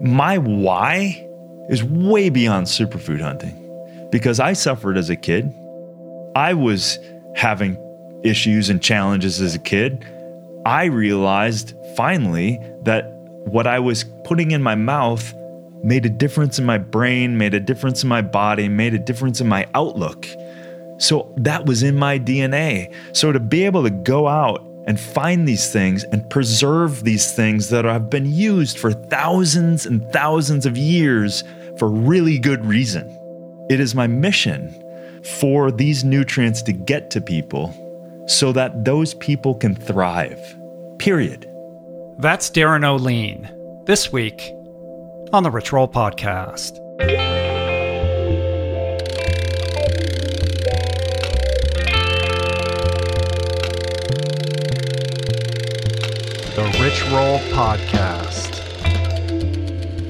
my why is way beyond superfood hunting because I suffered as a kid. I was having issues and challenges as a kid. I realized finally that what I was putting in my mouth made a difference in my brain, made a difference in my body, made a difference in my outlook. So that was in my DNA. So to be able to go out and find these things and preserve these things that have been used for thousands and thousands of years for really good reason. It is my mission for these nutrients to get to people so that those people can thrive. Period. That's Darin Olien. This week on the Rich Roll Podcast. Rich Roll Podcast.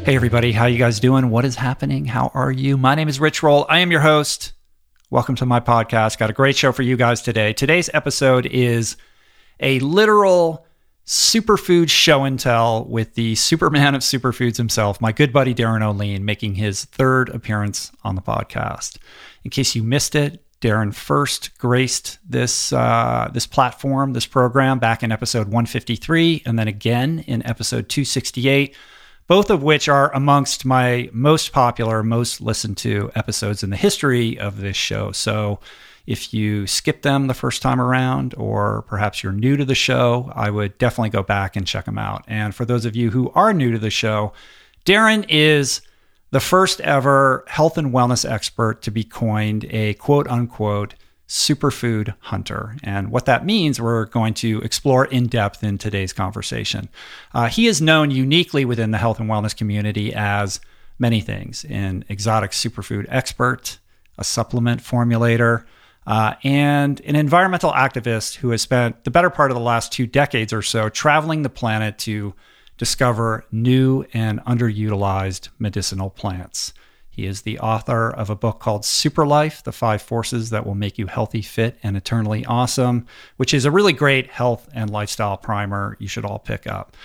Hey everybody, how you guys doing? What is happening? How are you? My name is Rich Roll. I am your host. Welcome to my podcast. Got a great show for you guys today. Today's episode is a literal superfood show and tell with the Superman of superfoods himself, my good buddy Darin Olien, making his third appearance on the podcast. In case you missed it, Darin first graced this uh, this platform, this program, back in episode 153, and then again in episode 268. Both of which are amongst my most popular, most listened to episodes in the history of this show. So, if you skip them the first time around, or perhaps you're new to the show, I would definitely go back and check them out. And for those of you who are new to the show, Darin is the first ever health and wellness expert to be coined a quote unquote superfood hunter. And what that means, we're going to explore in depth in today's conversation. Uh, he is known uniquely within the health and wellness community as many things an exotic superfood expert, a supplement formulator. Uh, and an environmental activist who has spent the better part of the last two decades or so traveling the planet to discover new and underutilized medicinal plants. He is the author of a book called Super Life The Five Forces That Will Make You Healthy, Fit, and Eternally Awesome, which is a really great health and lifestyle primer you should all pick up.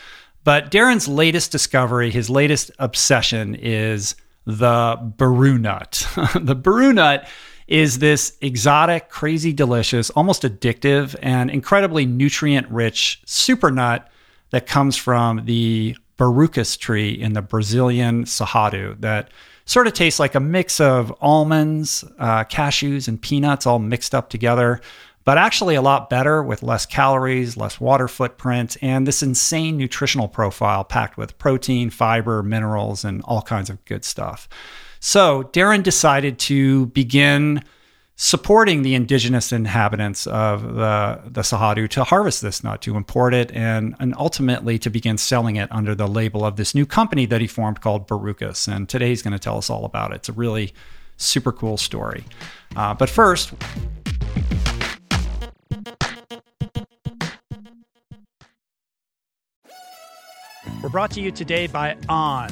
But Darin's latest discovery, his latest obsession is the Baru nut. the Baru nut is this exotic, crazy delicious, almost addictive, and incredibly nutrient rich super nut that comes from the Barucas tree in the Brazilian Cerrado that sort of tastes like a mix of almonds, uh, cashews, and peanuts all mixed up together, but actually a lot better with less calories, less water footprint, and this insane nutritional profile packed with protein, fiber, minerals, and all kinds of good stuff. So Darren decided to begin supporting the indigenous inhabitants of the, the Cerrado to harvest this nut, to import it, and, and ultimately to begin selling it under the label of this new company that he formed called Barùkas. And today he's going to tell us all about it. It's a really super cool story. Uh, but first, we're brought to you today by On.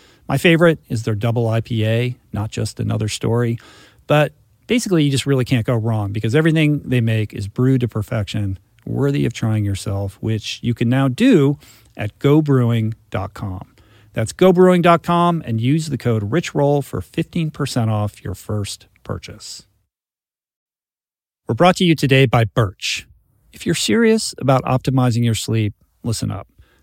My favorite is their double IPA, not just another story. But basically, you just really can't go wrong because everything they make is brewed to perfection, worthy of trying yourself, which you can now do at gobrewing.com. That's gobrewing.com and use the code RICHROLL for 15% off your first purchase. We're brought to you today by Birch. If you're serious about optimizing your sleep, listen up.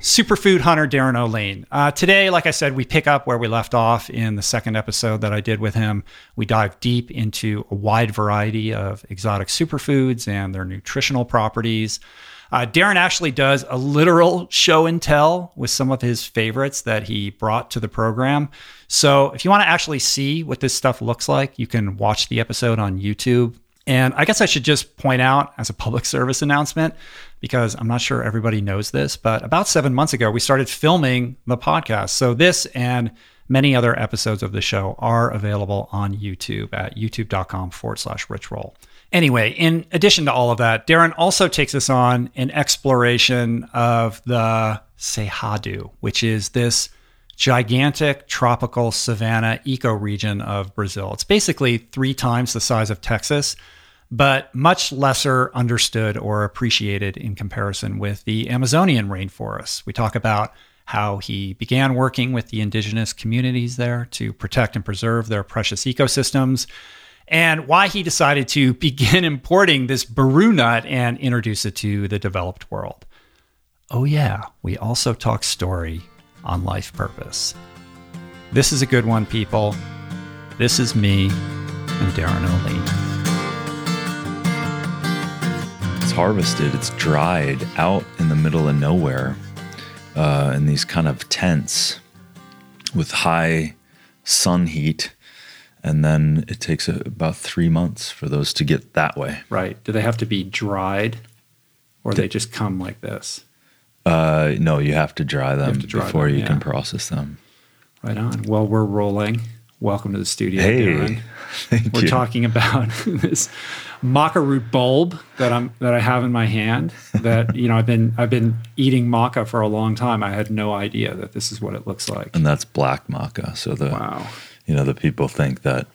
superfood hunter Darin Olien. Uh, today, like I said, we pick up where we left off in the second episode that I did with him. We dive deep into a wide variety of exotic superfoods and their nutritional properties. Uh, Darin actually does a literal show and tell with some of his favorites that he brought to the program. So, if you want to actually see what this stuff looks like, you can watch the episode on YouTube. And I guess I should just point out as a public service announcement, because I'm not sure everybody knows this, but about seven months ago, we started filming the podcast. So this and many other episodes of the show are available on YouTube at youtube.com forward slash rich roll. Anyway, in addition to all of that, Darin also takes us on an exploration of the Cerrado, which is this gigantic tropical savanna ecoregion of Brazil. It's basically three times the size of Texas but much lesser understood or appreciated in comparison with the Amazonian rainforests. We talk about how he began working with the indigenous communities there to protect and preserve their precious ecosystems, and why he decided to begin importing this baru nut and introduce it to the developed world. Oh, yeah, we also talk story on life purpose. This is a good one, people. This is me and Darin Olien. it's harvested, it's dried out in the middle of nowhere uh, in these kind of tents with high sun heat. And then it takes a, about three months for those to get that way. Right. Do they have to be dried or they just come like this? Uh, no, you have to dry them to dry before them, you yeah. can process them. Right on. Well, we're rolling. Welcome to the studio, Hey, Darin. thank We're you. talking about this maca root bulb that I'm that I have in my hand. That you know, I've been I've been eating maca for a long time. I had no idea that this is what it looks like. and that's black maca. So the Wow. you know the people think that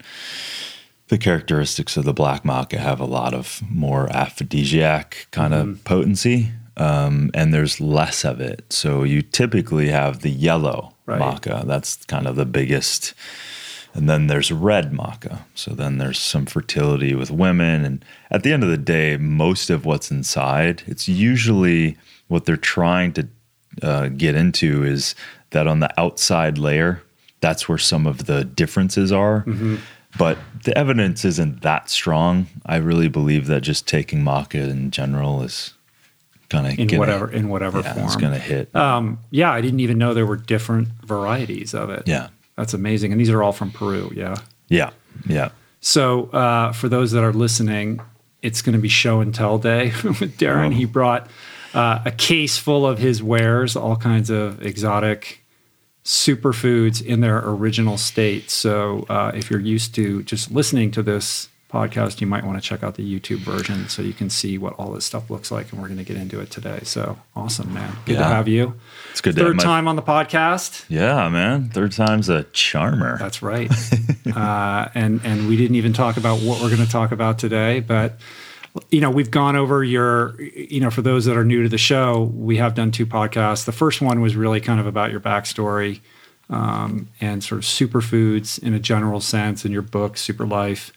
the characteristics of the black maca have a lot of more aphrodisiac kind Mm-hmm. of potency, um, and there's less of it. So you typically have the yellow Right. maca. That's kind of the biggest. And then there's red maca. So then there's some fertility with women. And at the end of the day, most of what's inside, it's usually what they're trying to uh, get into is that on the outside layer, that's where some of the differences are. Mm-hmm. But the evidence isn't that strong. I really believe that just taking maca in general is gonna In gonna- whatever in whatever yeah, form. it's gonna hit. Um, yeah, I didn't even know there were different varieties of it. yeah, That's amazing. And these are all from Peru. Yeah. yeah, yeah. So uh, for those that are listening, it's going to be show and tell day with Darin. Oh. He brought uh, a case full of his wares, all kinds of exotic superfoods in their original state. So uh, if you're used to just listening to this podcast, you might want to check out the YouTube version so you can see what all this stuff looks like. And we're going to get into it today. So awesome, man. Good to have you. It's good to have Third my- time on the podcast. Yeah, man. Third time's a charmer. That's right. uh, and and we didn't even talk about what we're going to talk about today, but you know we've gone over your you know for those that are new to the show, we have done two podcasts. The first one was really kind of about your backstory um, and sort of superfoods in a general sense in your book, Super Life.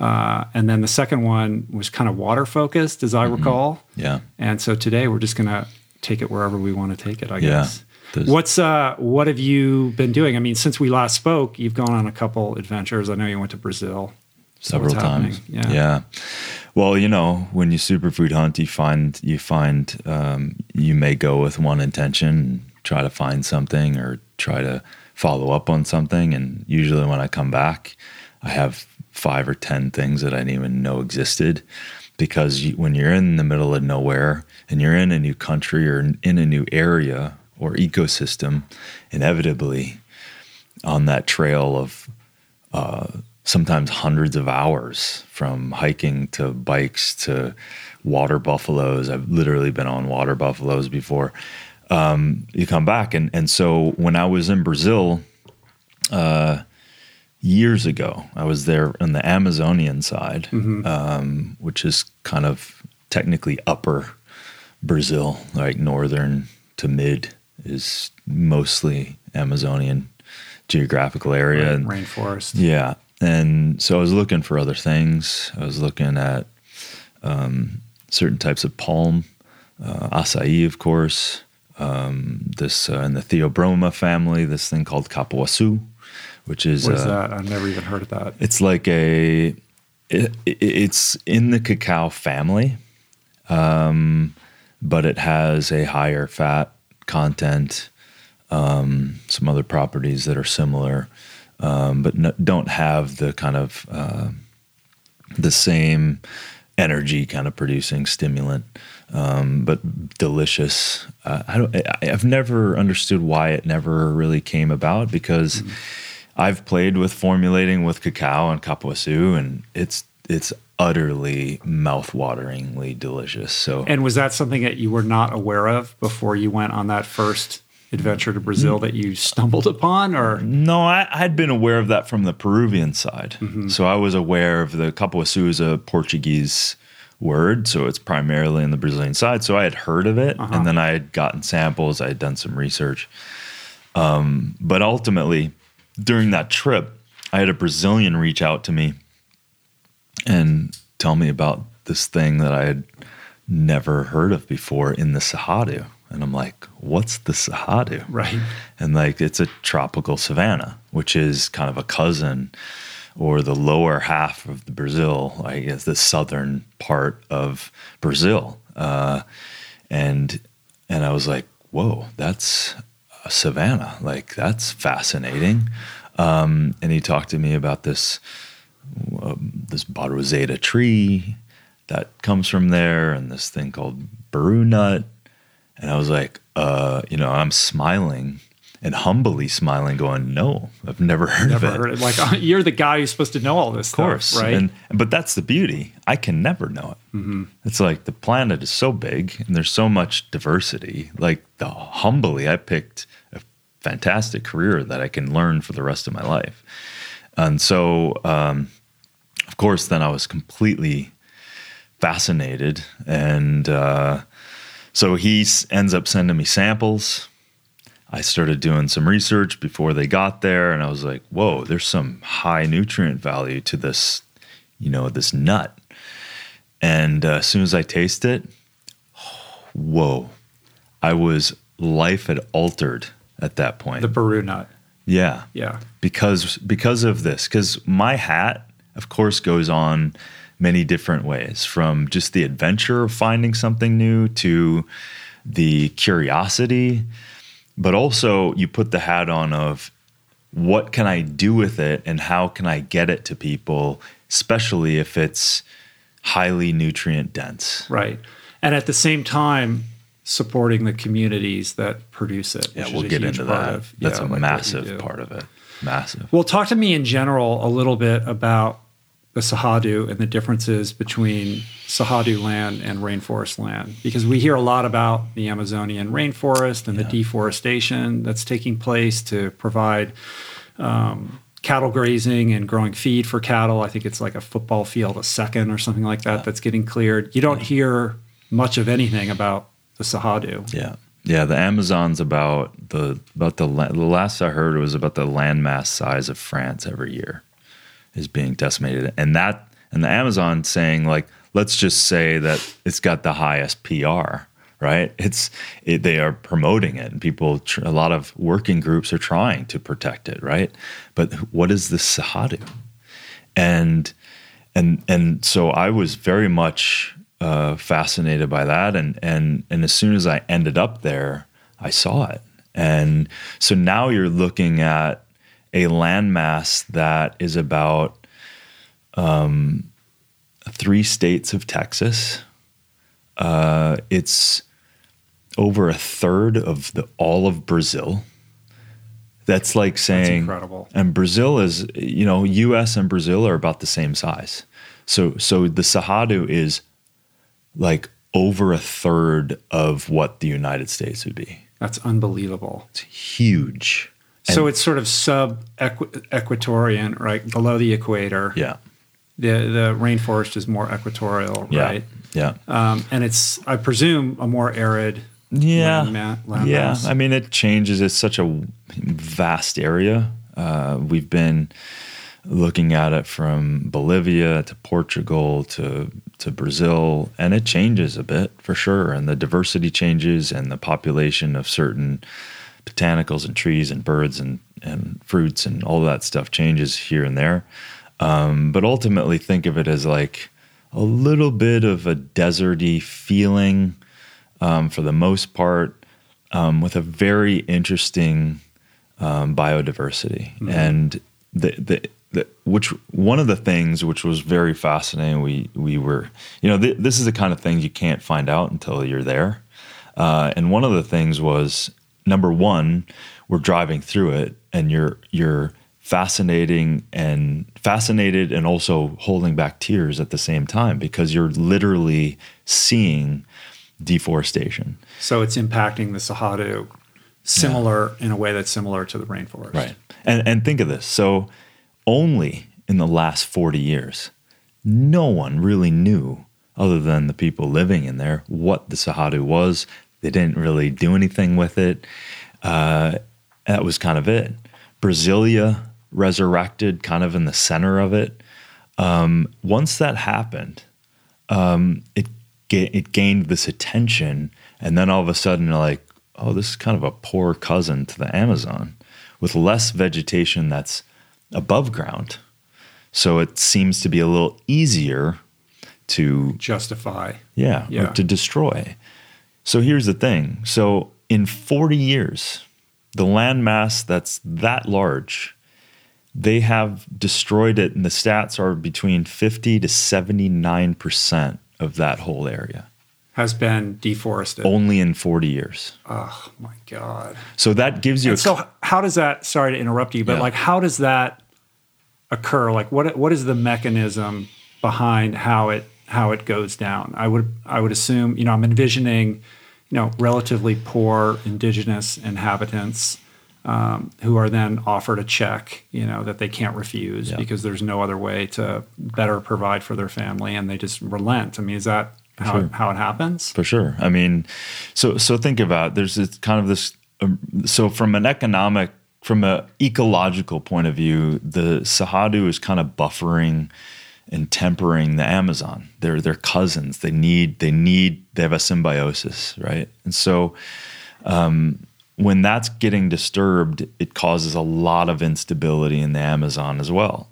Uh, and then the second one was kind of water focused, as I recall. yeah. And so today we're just going to take it wherever we want to take it, I Yeah. guess. There's- What's uh what have you been doing? I mean, since we last spoke, you've gone on a couple adventures. I know you went to Brazil. Several times. Yeah. yeah. Well, you know, when you superfood hunt, you find you find um, you may go with one intention, try to find something or try to follow up on something, and usually when I come back, I have five or ten things that I didn't even know existed. Because when you're in the middle of nowhere and you're in a new country or in a new area or ecosystem, inevitably on that trail of sometimes hundreds of hours from hiking to bikes to water buffaloes. I've literally been on water buffaloes before. Um, you come back, and and so when I was in Brazil uh, years ago, I was there on the Amazonian side, um, which is kind of technically upper Brazil, like northern to mid is mostly Amazonian geographical area, and Rainforest. yeah. And so I was looking for other things. I was looking at um, certain types of palm, uh, acai, of course. Um, this uh, in the Theobroma family, this thing called capuaçu, which is What is uh, that? I've never even heard of that. it's like a it, it- it's in the cacao family, um, but it has a higher fat content, um, some other properties that are similar, um, but no, don't have the kind of uh, the same energy kind of producing stimulant, um, but delicious. Uh, I don't. I, I've never understood why it never really came about because I've played with formulating with cacao and capuaçu, and it's it's utterly mouth-wateringly delicious. So And was that something that you were not aware of before you went on that first adventure to Brazil that you stumbled upon or No, I, I'd been aware of that from the Peruvian side. Mm-hmm. So I was aware of the capuaçu is a Portuguese word, so it's primarily in the Brazilian side. So I had heard of it, Uh-huh. and then I had gotten samples. I had done some research, um, but ultimately, during that trip, I had a Brazilian reach out to me and tell me about this thing that I had never heard of before in the Cerrado. And I'm like, what's the Cerrado? right? and like it's a tropical savanna, which is kind of a cousin or the lower half of the Brazil, I guess the southern part of Brazil. Uh, and and I was like, whoa, that's a savanna. Like that's fascinating. Um, and he talked to me about this um, this Baruzieta tree that comes from there, and this thing called baru nut. And I was like, uh, you know, I'm smiling and humbly smiling, going, "No, I've never heard Never of it." heard it. Like you're the guy who's supposed to know all this Of course, stuff, right? And but that's the beauty. I can never know it. Mm-hmm. It's like the planet is so big and there's so much diversity. Like the humbly, I picked a fantastic career that I can learn for the rest of my life. And so, um, of course, then I was completely fascinated, and uh, so he ends up sending me samples. I started doing some research before they got there, and I was like, "Whoa, there's some high nutrient value to this, you know, this nut." And uh, as soon as I taste it, whoa, I was life had altered at that point. the Baru nut. yeah, Yeah. because because of this because my hat of course goes on many different ways from just the adventure of finding something new to the curiosity but also you put the hat on of what can i do with it and how can i get it to people especially if it's highly nutrient dense Right. And at the same time, supporting the communities that produce it. yeah we'll get into that of- that's yeah, a like massive part of it massive Well, talk to me in general a little bit about the Cerrado and the differences between Cerrado land and rainforest land, because we hear a lot about the Amazonian rainforest and the deforestation that's taking place to provide um, cattle grazing and growing feed for cattle. I think it's like a football field a second or something like that that's getting cleared. You don't hear much of anything about the Cerrado. Yeah, yeah. The Amazon's about the about the la- the last I heard was about the landmass size of France every year is being decimated, and that and the Amazon saying like let's just say that it's got the highest PR. Right, it's it, they are promoting it, and people. Tr- a lot of working groups are trying to protect it. Right, but what is the Cerrado? And and and so I was very much uh, fascinated by that, and and and as soon as I ended up there, I saw it, and so now you're looking at a landmass that is about um, three states of Texas. Uh, it's over a third of the all of Brazil. That's like That's saying incredible. and Brazil is, you know, U.S. and Brazil are about the same size. So, so the Cerrado is like over a third of what the United States would be. That's unbelievable. It's huge. So it's sort of sub equatorian, right below the equator. Yeah, The the rainforest is more equatorial, yeah, right? yeah, Um, and it's I presume a more arid. yeah, land land yeah. mass. I mean, it changes. It's such a vast area. Uh, we've been looking at it from Bolivia to Portugal to to Brazil, and it changes a bit for sure. And the diversity changes, and the population of certain botanicals and trees and birds and and fruits and all that stuff changes here and there. Um, but ultimately, think of it as like a little bit of a deserty feeling um, for the most part, um, with a very interesting um, biodiversity. And the, the, the, which one of the things which was very fascinating, we, we were, you know, th- this is the kind of things you can't find out until you're there. Uh, and one of the things was number one, we're driving through it and you're, you're fascinating and fascinated and also holding back tears at the same time because you're literally seeing deforestation. So it's impacting the Cerrado similar in a way that's similar to the rainforest. Right. And and think of this. So only in the last 40 years, no one really knew other than the people living in there what the Cerrado was. They didn't really do anything with it. Uh, that was kind of it. Brasilia resurrected kind of in the center of it. Um, once that happened, um, it it gained this attention, and then all of a sudden, you're like, oh, this is kind of a poor cousin to the Amazon, with less vegetation that's above ground. So it seems to be a little easier to Justify. yeah, Yeah. or to destroy. So here's the thing. So in 40 years, the landmass that's that large, they have destroyed it, and the stats are between 50 to 79% of that whole area, Has been deforested. only in 40 years. Oh my god. So that gives you And a so how does that sorry to interrupt you, but Yeah. like how does that occur? Like what what is the mechanism behind how it how it goes down? I would I would assume, you know, I'm envisioning, you know, relatively poor indigenous inhabitants um, who are then offered a check, you know, that they can't refuse Yeah. because there's no other way to better provide for their family and they just relent. I mean, is that how, Sure. it, how it happens? For sure. I mean, so so think about there's this kind of this. Um, so from an economic, from a ecological point of view, the Cerrado is kind of buffering and tempering the Amazon. They're they're cousins. They need they need they have a symbiosis, right? And so um, when that's getting disturbed, it causes a lot of instability in the Amazon as well,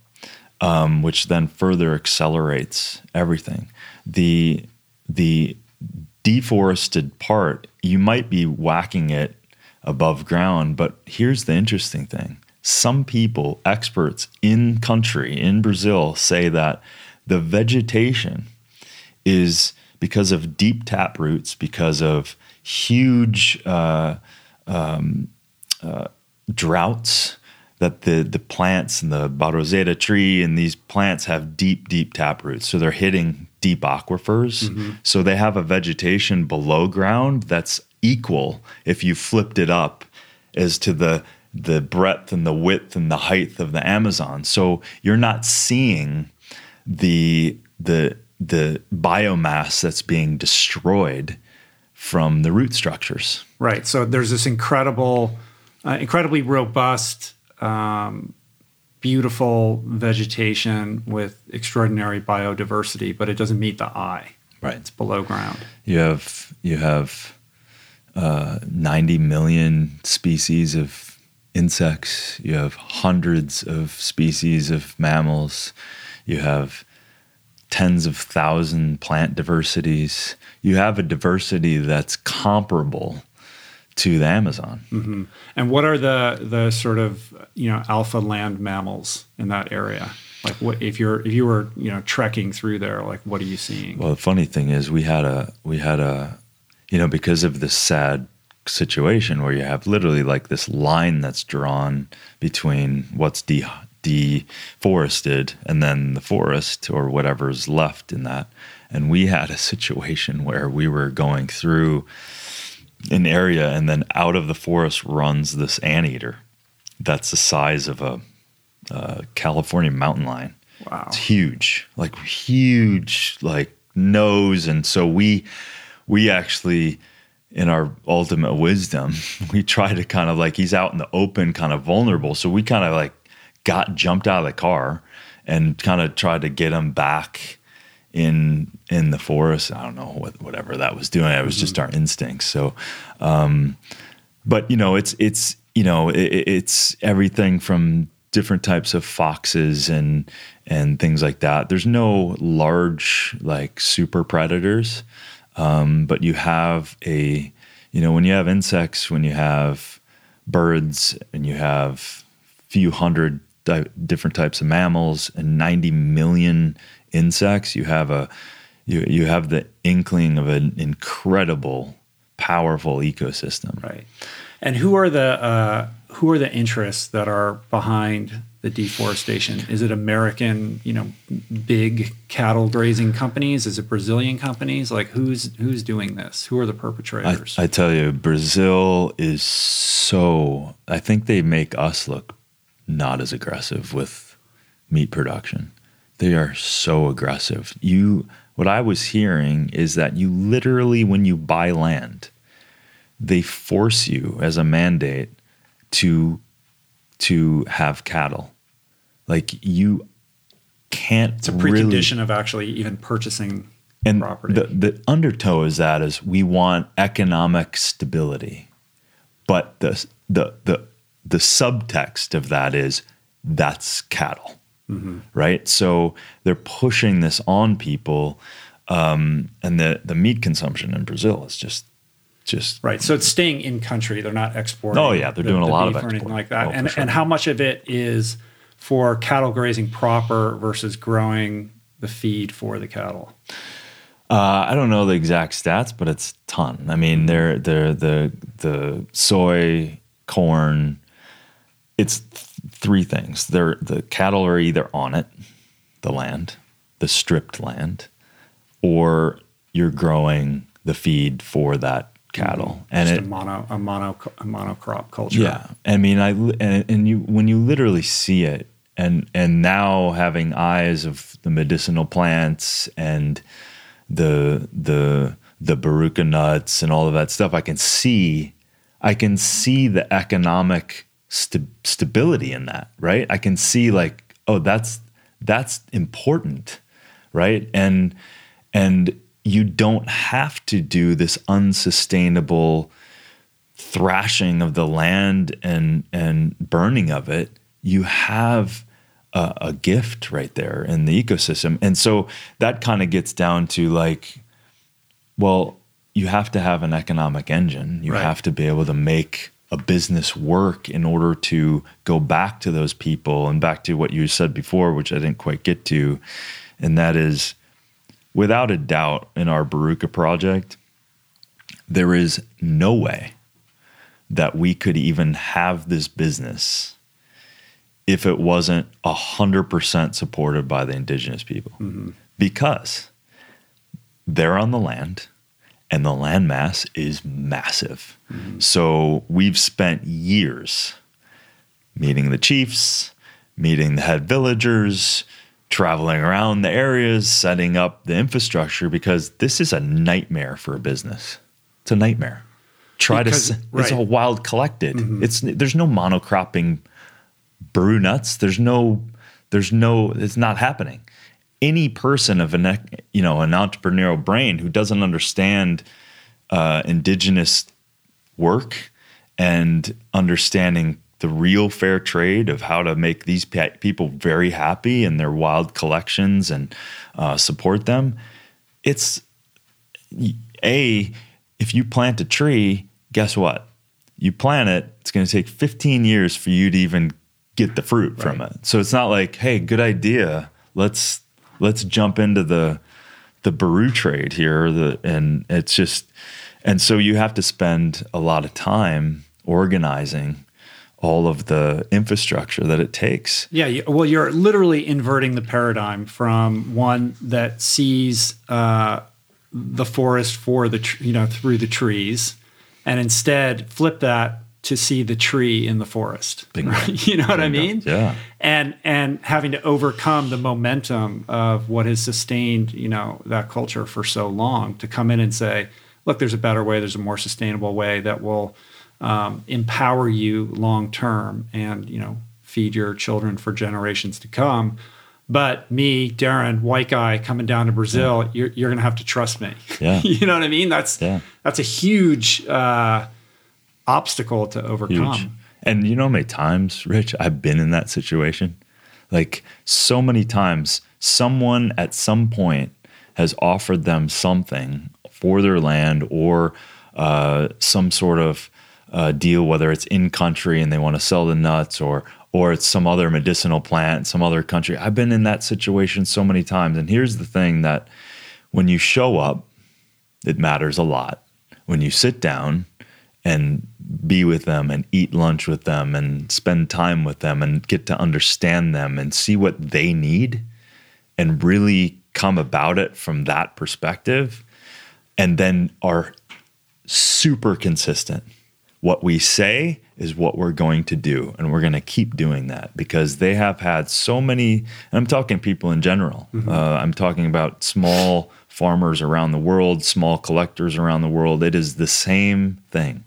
um, which then further accelerates everything. The the deforested part, you might be whacking it above ground, but here's the interesting thing. Some people, experts in country, in Brazil, say that the vegetation is because of deep tap roots, because of huge uh, um, uh, droughts, that the the plants and the Baruzieta tree and these plants have deep, deep tap roots. So they're hitting deep aquifers. So they have a vegetation below ground that's equal if you flipped it up as to the the breadth and the width and the height of the Amazon. So you're not seeing the the the biomass that's being destroyed from the root structures. Right. So there's this incredible, uh, incredibly robust, um, beautiful vegetation with extraordinary biodiversity, but it doesn't meet the eye. Right. It's below ground. You have you have uh, 90 million species of insects. You have hundreds of species of mammals. You have tens of thousand plant diversities. You have a diversity that's comparable to the Amazon. Mm-hmm. And what are the the sort of you know alpha land mammals in that area? Like what if you're if you were you know trekking through there? Like what are you seeing? Well, the funny thing is, we had a we had a, you know, because of this sad situation where you have literally like this line that's drawn between what's de- deforested and then the forest or whatever's left in that, and we had a situation where we were going through an area, and then out of the forest runs this anteater that's the size of a, a California mountain lion. wow. It's huge, like huge, like nose. And so we, we actually, in our ultimate wisdom, we try to kind of like he's out in the open, kind of vulnerable. So we kind of like got jumped out of the car and kind of tried to get him back in in the forest. I don't know what whatever that was doing. It was just our instincts. So, um, but you know, it's it's you know, it, it's everything from different types of foxes and and things like that. There's no large like super predators, um, but you have a you know when you have insects, when you have birds, and you have few hundred di- different types of mammals and 90 million insects, you have a you you have the inkling of an incredible, powerful ecosystem. Right. And who are the uh, who are the interests that are behind the deforestation? Is it American, you know, big cattle grazing companies? Is it Brazilian companies? Like who's who's doing this? Who are the I, perpetrators? I tell you, Brazil is so. I think they make us look not as aggressive with meat production. They are so aggressive. You, what I was hearing is that you literally, when you buy land, they force you as a mandate to to have cattle. Like you can't. it's a really- precondition of actually even purchasing and property. the, the undertow is that is we want economic stability but the the the the subtext of that is that's cattle right? So they're pushing this on people, um, and the the meat consumption in Brazil is just just Right. So it's staying in country. They're not exporting. Oh, yeah, they're doing a lot of beef or anything like that. Oh, and sure. and how much of it is for cattle grazing proper versus growing the feed for the cattle? Uh, I don't know the exact stats, but it's a ton. I mean, they're they're the the soy, corn. It's th- three things. They're the cattle are either on it, the land, the stripped land, or you're growing the feed for that cattle, mm-hmm. and Just it a mono a mono a monocrop culture. yeah, I mean, I and, and you when you literally see it, and and now having eyes of the medicinal plants and the the the baruca nuts and all of that stuff, I can see, I can see the economic st- stability in that, right? I can see like, oh, that's that's important, right? And and you don't have to do this unsustainable thrashing of the land and and burning of it, you have a, a gift right there in the ecosystem. And so that kind of gets down to like, well, you have to have an economic engine. You Right. have to be able to make a business work in order to go back to those people and back to what you said before, which I didn't quite get to. And that is without a doubt in our Baruka project, there is no way that we could even have this business if it wasn't 100% supported by the indigenous people. Mm-hmm. Because they're on the land and the land mass is massive. Mm-hmm. So we've spent years meeting the chiefs, meeting the head villagers, traveling around the areas, setting up the infrastructure because this is a nightmare for a business. It's a nightmare. Try Because- to. s- It's right. all wild collected. It's there's no monocropping baru nuts. There's no. There's no. It's not happening. Any person of an you know an entrepreneurial brain who doesn't understand uh, indigenous work and understanding the real fair trade of how to make these people very happy in their wild collections and uh, support them. It's a if you plant a tree, guess what? You plant it, it's going to take 15 years for you to even get the fruit from it. So it's not like, hey, good idea. Let's let's jump into the the Baru trade here. The and it's just and so you have to spend a lot of time organizing all of the infrastructure that it takes. Yeah, well, you're literally inverting the paradigm from one that sees uh, the forest for the tr- you know through the trees, and instead flip that to see the tree in the forest. Bingo. Right? You know what I mean? Yeah. And and having to overcome the momentum of what has sustained you know that culture for so long to come in and say, look, there's a better way. There's a more sustainable way that will um, empower you long term and you know feed your children for generations to come. But me, Darin, white guy coming down to Brazil, you're, you're going to have to trust me. Yeah. you know what I mean? That's Yeah. that's a huge uh, obstacle to overcome. Huge. And you know how many times, Rich, I've been in that situation? Like so many times, someone at some point has offered them something for their land or uh, some sort of uh, deal, whether it's in country and they want to sell the nuts or or it's some other medicinal plant some other country. I've been in that situation so many times. And here's the thing that when you show up, it matters a lot. When you sit down and be with them and eat lunch with them and spend time with them and get to understand them and see what they need and really come about it from that perspective and then are super consistent. What we say is what we're going to do, and we're going to keep doing that because they have had so many. And I'm talking people in general. Uh, I'm talking about small farmers around the world, small collectors around the world. It is the same thing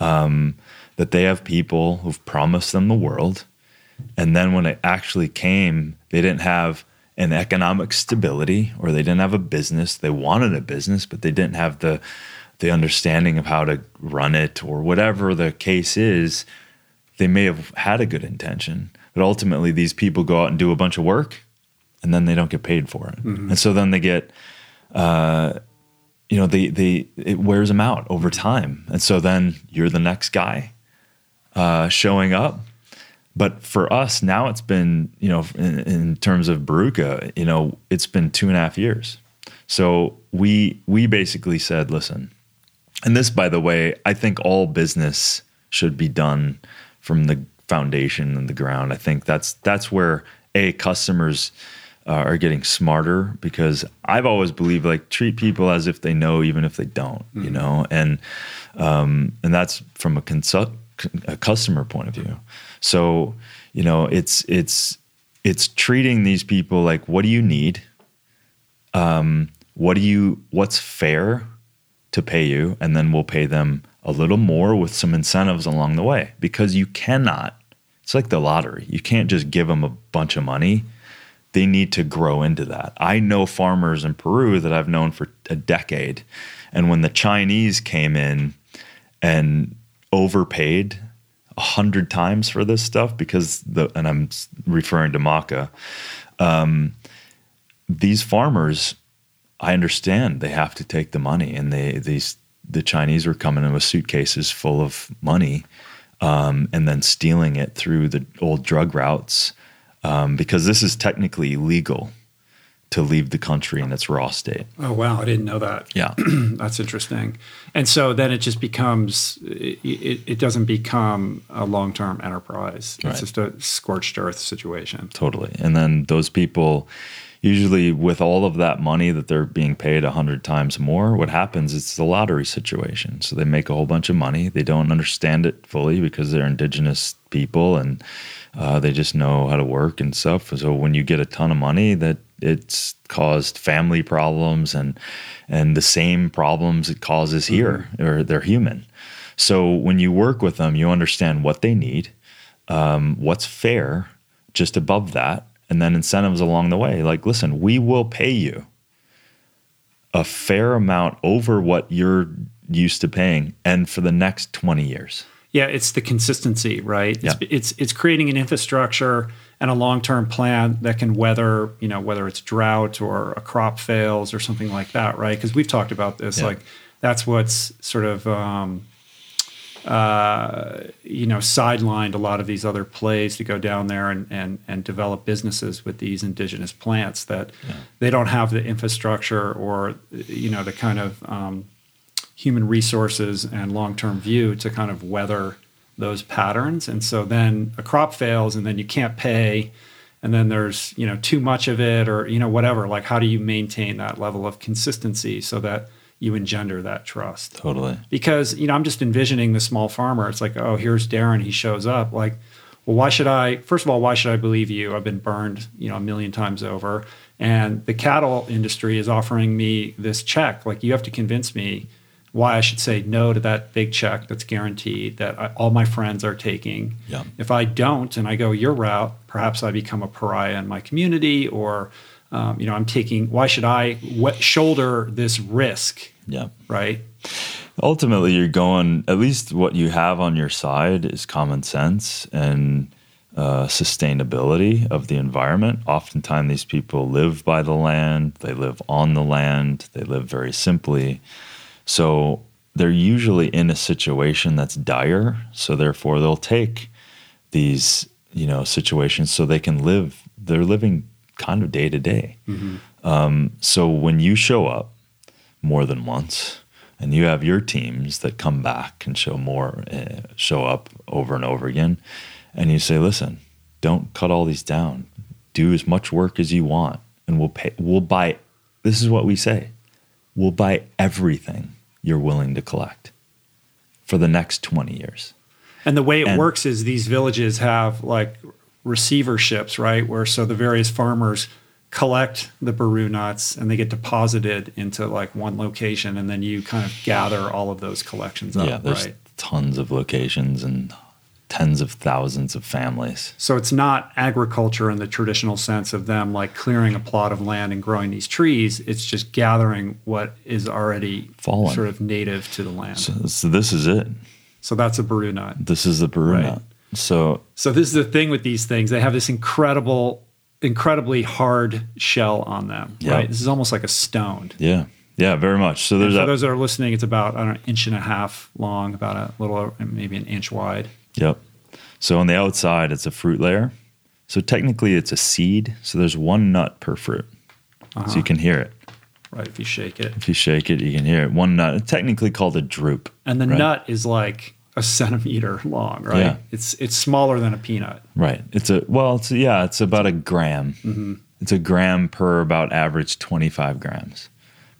um, that they have people who've promised them the world, and then when it actually came, they didn't have an economic stability or they didn't have a business. They wanted a business, but they didn't have the the understanding of how to run it or whatever the case is. They may have had a good intention, But ultimately, these people go out and do a bunch of work, and then they don't get paid for it, and so then they get, uh, you know, they they it wears them out over time, and so then you're the next guy uh, showing up. But for us now, it's been you know in, in terms of Baruka, you know, it's been two and a half years. So we we basically said, listen, and this, by the way, I think all business should be done from the foundation and the ground. I think that's that's where a customers uh, are getting smarter because I've always believed like treat people as if they know even if they don't, you know, and um, and that's from a consult a customer point of view. So you know, it's it's it's treating these people like what do you need, um, what do you what's fair to pay you, and then we'll pay them a little more with some incentives along the way because you cannot. It's like the lottery. You can't just give them a bunch of money. They need to grow into that. I know farmers in Peru that I've known for a decade. And when the Chinese came in and overpaid a hundred times for this stuff, because the, and I'm referring to maca, um, these farmers, I understand they have to take the money, and they these the Chinese were coming in with suitcases full of money, um, and then stealing it through the old drug routes, um, because this is technically illegal to leave the country in its raw state. Oh wow, I didn't know that. Yeah, That's interesting. And so then it just becomes it, it, it doesn't become a long term enterprise. It's Right. just a scorched earth situation. totally. And then those people, usually with all of that money that they're being paid a hundred times more, what happens is the lottery situation. So they make a whole bunch of money. They don't understand it fully because they're indigenous people and uh, they just know how to work and stuff. So when you get a ton of money, that it's caused family problems and and the same problems it causes here, or they're human. So when you work with them, you understand what they need, um, what's fair, just above that, and then incentives along the way. Like, listen, we will pay you a fair amount over what you're used to paying, and for the next 20 years. Yeah, it's the consistency, right? It's, Yeah. it's it's creating an infrastructure and a long term plan that can weather, you know, whether it's drought or a crop fails or something like that, right? Because we've talked about this, Yeah. like that's what's sort of um, uh, you know sidelined a lot of these other plays to go down there and and and develop businesses with these indigenous plants that they don't have the infrastructure or you know the kind of um, human resources and long-term view to kind of weather those patterns. And so then a crop fails and then you can't pay and then there's you know too much of it or you know whatever. Like how do you maintain that level of consistency so that you engender that trust. Totally. because you know i'm just envisioning the small farmer. It's like oh here's darin. He shows up. Like well why should i first of all why should i believe you? I've been burned you know a million times over. And the cattle industry is offering me this check. Like you have to convince me why i should say no to that big check that's guaranteed that I, all my friends are taking. Yeah. if i don't and i go your route perhaps i become a pariah in my community or um, you know i'm taking why should i shoulder this risk? Yeah. right? Ultimately you're going at least what you have on your side is common sense and uh, sustainability of the environment. Oftentimes these people live by the land they live on the land they live very simply. So they're usually in a situation that's dire so therefore they'll take these you know situations so they can live they're living kind of day to day. Um, so when you show up more than once and you have your teams that come back and show more uh, show up over and over again and you say listen don't cut all these down. Do as much work as you want and we'll pay we'll buy this is what we say we'll buy everything you're willing to collect for the next 20 years. And the way it And- works is these villages have like receiverships, right? Where so the various farmers collect the baru nuts and they get deposited into like one location and then you kind of gather all of those collections up, yeah there's right? tons of locations and tens of thousands of families So it's not agriculture in the traditional sense of them like clearing a plot of land and growing these trees. It's just gathering what is already Fallen. sort of native to the land. so, So, this is it So that's a baru nut. This is the Baru Right. nut. So So this is the thing with these things. They have this incredible, incredibly hard shell on them. Yeah. Right. This is almost like a stone. yeah, yeah, very much. So And there's for that. those that are listening, it's about I don't know, an inch and a half long, about a little, maybe an inch wide. Yep. So on the outside, it's a fruit layer. So technically, it's a seed. So there's one nut per fruit. Uh-huh. So you can hear it. Right. If you shake it, If you shake it, you can hear it. One nut. It's technically called a drupe. and the right? nut is like a centimeter long. Right. Yeah. It's it's smaller than a peanut. Right. It's a well. It's yeah. It's about a gram. Mm-hmm. It's a gram per about average twenty five grams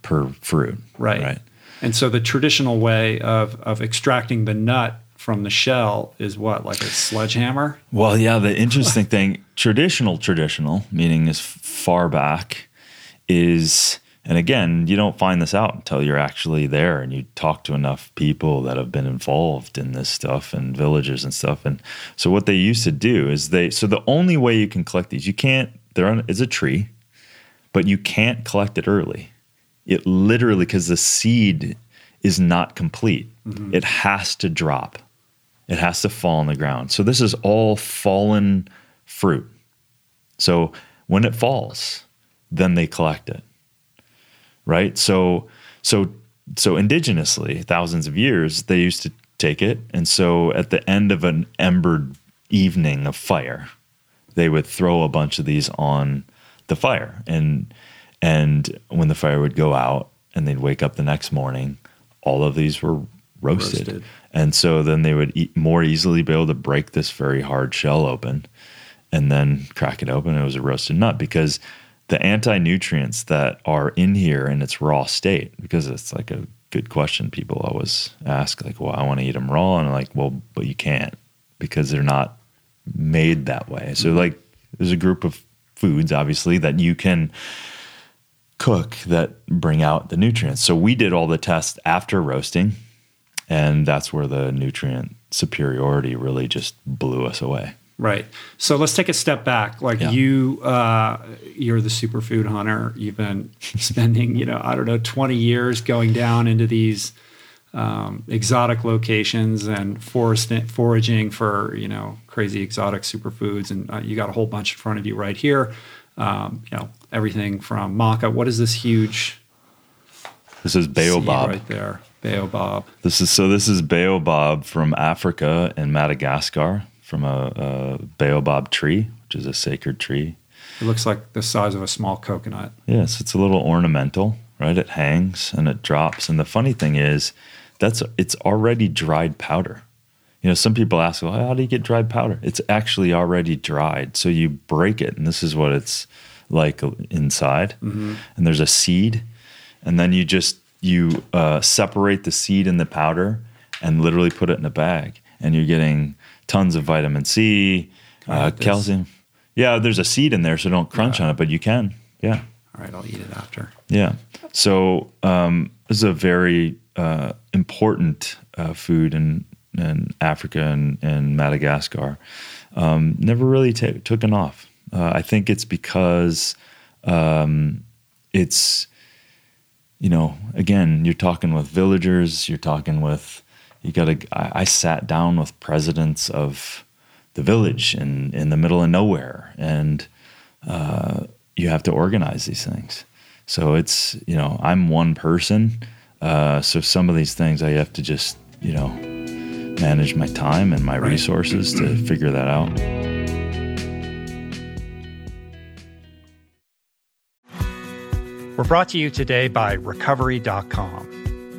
per fruit. Right. Right. And so the traditional way of of extracting the nut from the shell is what, like a sledgehammer? Well, yeah. The interesting thing, traditional, traditional, meaning as far back, is, and again, you don't find this out until you're actually there and you talk to enough people that have been involved in this stuff and villagers and stuff. And so, what they used to do is they, so the only way you can collect these, you can't. They're on, it's a tree, but you can't collect it early. It literally because the seed is not complete. Mm-hmm. It has to drop. It has to fall on the ground. So this is all fallen fruit. So when it falls, then they collect it. Right? So so so indigenously, thousands of years, they used to take it. And so at the end of an embered evening of fire, they would throw a bunch of these on the fire. And and when the fire would go out and they'd wake up the next morning, all of these were roasted. Roasted. And so then they would eat, more easily be able to break this very hard shell open and then crack it open. It was a roasted nut because the anti nutrients that are in here in its raw state, because it's like a good question people always ask, like, well, I want to eat them raw. And I'm like, well, but you can't because they're not made that way. So, mm-hmm. like, there's a group of foods, obviously, that you can cook that bring out the nutrients. So, we did all the tests after roasting, and that's where the nutrient superiority really just blew us away. Right. So let's take a step back. Like Yeah. you, uh, you're the superfood hunter. You've been spending, you know, I don't know, 20 years going down into these um, exotic locations and forest foraging for, you know, crazy exotic superfoods. And uh, you got a whole bunch in front of you right here. Um, you know, everything from maca. What is this huge This is baobab. right there? Baobab. This is so. This is baobab from Africa and Madagascar, from a, a baobab tree, which is a sacred tree. It looks like the size of a small coconut. Yes, it's a little ornamental, right? It hangs and it drops. And the funny thing is, that's it's already dried powder. You know, some people ask, well, how do you get dried powder? It's actually already dried. So you break it, and this is what it's like inside. And there's a seed, and then you just you uh, separate the seed and the powder, and literally put it in a bag, and you're getting tons of vitamin C, uh, calcium. Yeah, there's a seed in there, so don't crunch on it, but you can. Yeah. All right, I'll eat it after. Yeah. So um, this is a very uh, important uh, food in, in Africa and, and Madagascar. Um, never really ta taken off. Uh, I think it's because um, it's, you know, again, you're talking with villagers, you're talking with, you got to, I, I sat down with presidents of the village in, in the middle of nowhere and uh, you have to organize these things. So it's, you know, I'm one person. Uh, so some of these things I have to just, you know, manage my time and my resources to figure that out. We're brought to you today by Recovery.com.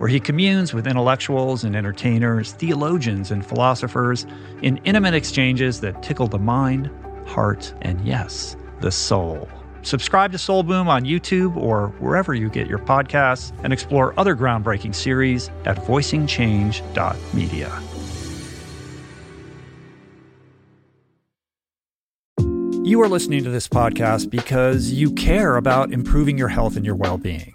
where he communes with intellectuals and entertainers, theologians and philosophers in intimate exchanges that tickle the mind, heart, and yes, the soul. Subscribe to Soul Boom on YouTube or wherever you get your podcasts and explore other groundbreaking series at voicingchange.media. You are listening to this podcast because you care about improving your health and your well being.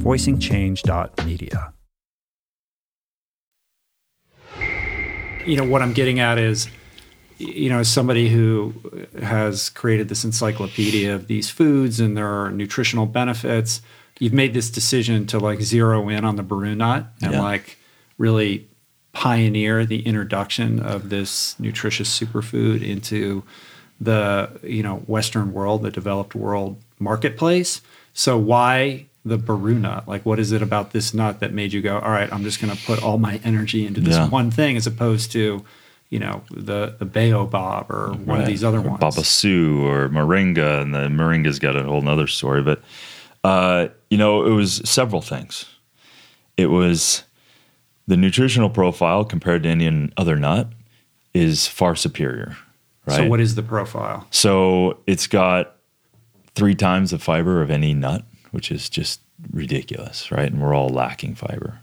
voicingchange.media. You know, what I'm getting at is, you know, as somebody who has created this encyclopedia of these foods and their nutritional benefits, you've made this decision to like zero in on the baru nut and Yeah. like really pioneer the introduction of this nutritious superfood into the you know Western world, the developed world marketplace. So why the baru nut? Like, what is it about this nut that made you go, all right, I'm just going to put all my energy into this Yeah. one thing, as opposed to you know the the baobab or one of these other Or ones. Babasu or Moringa, and the Moringa's got a whole nother story. But uh, you know, it was several things. It was the nutritional profile compared to any other nut is far superior. Right. So what is the profile? So it's got three times the fiber of any nut, which is just ridiculous, right? And we're all lacking fiber.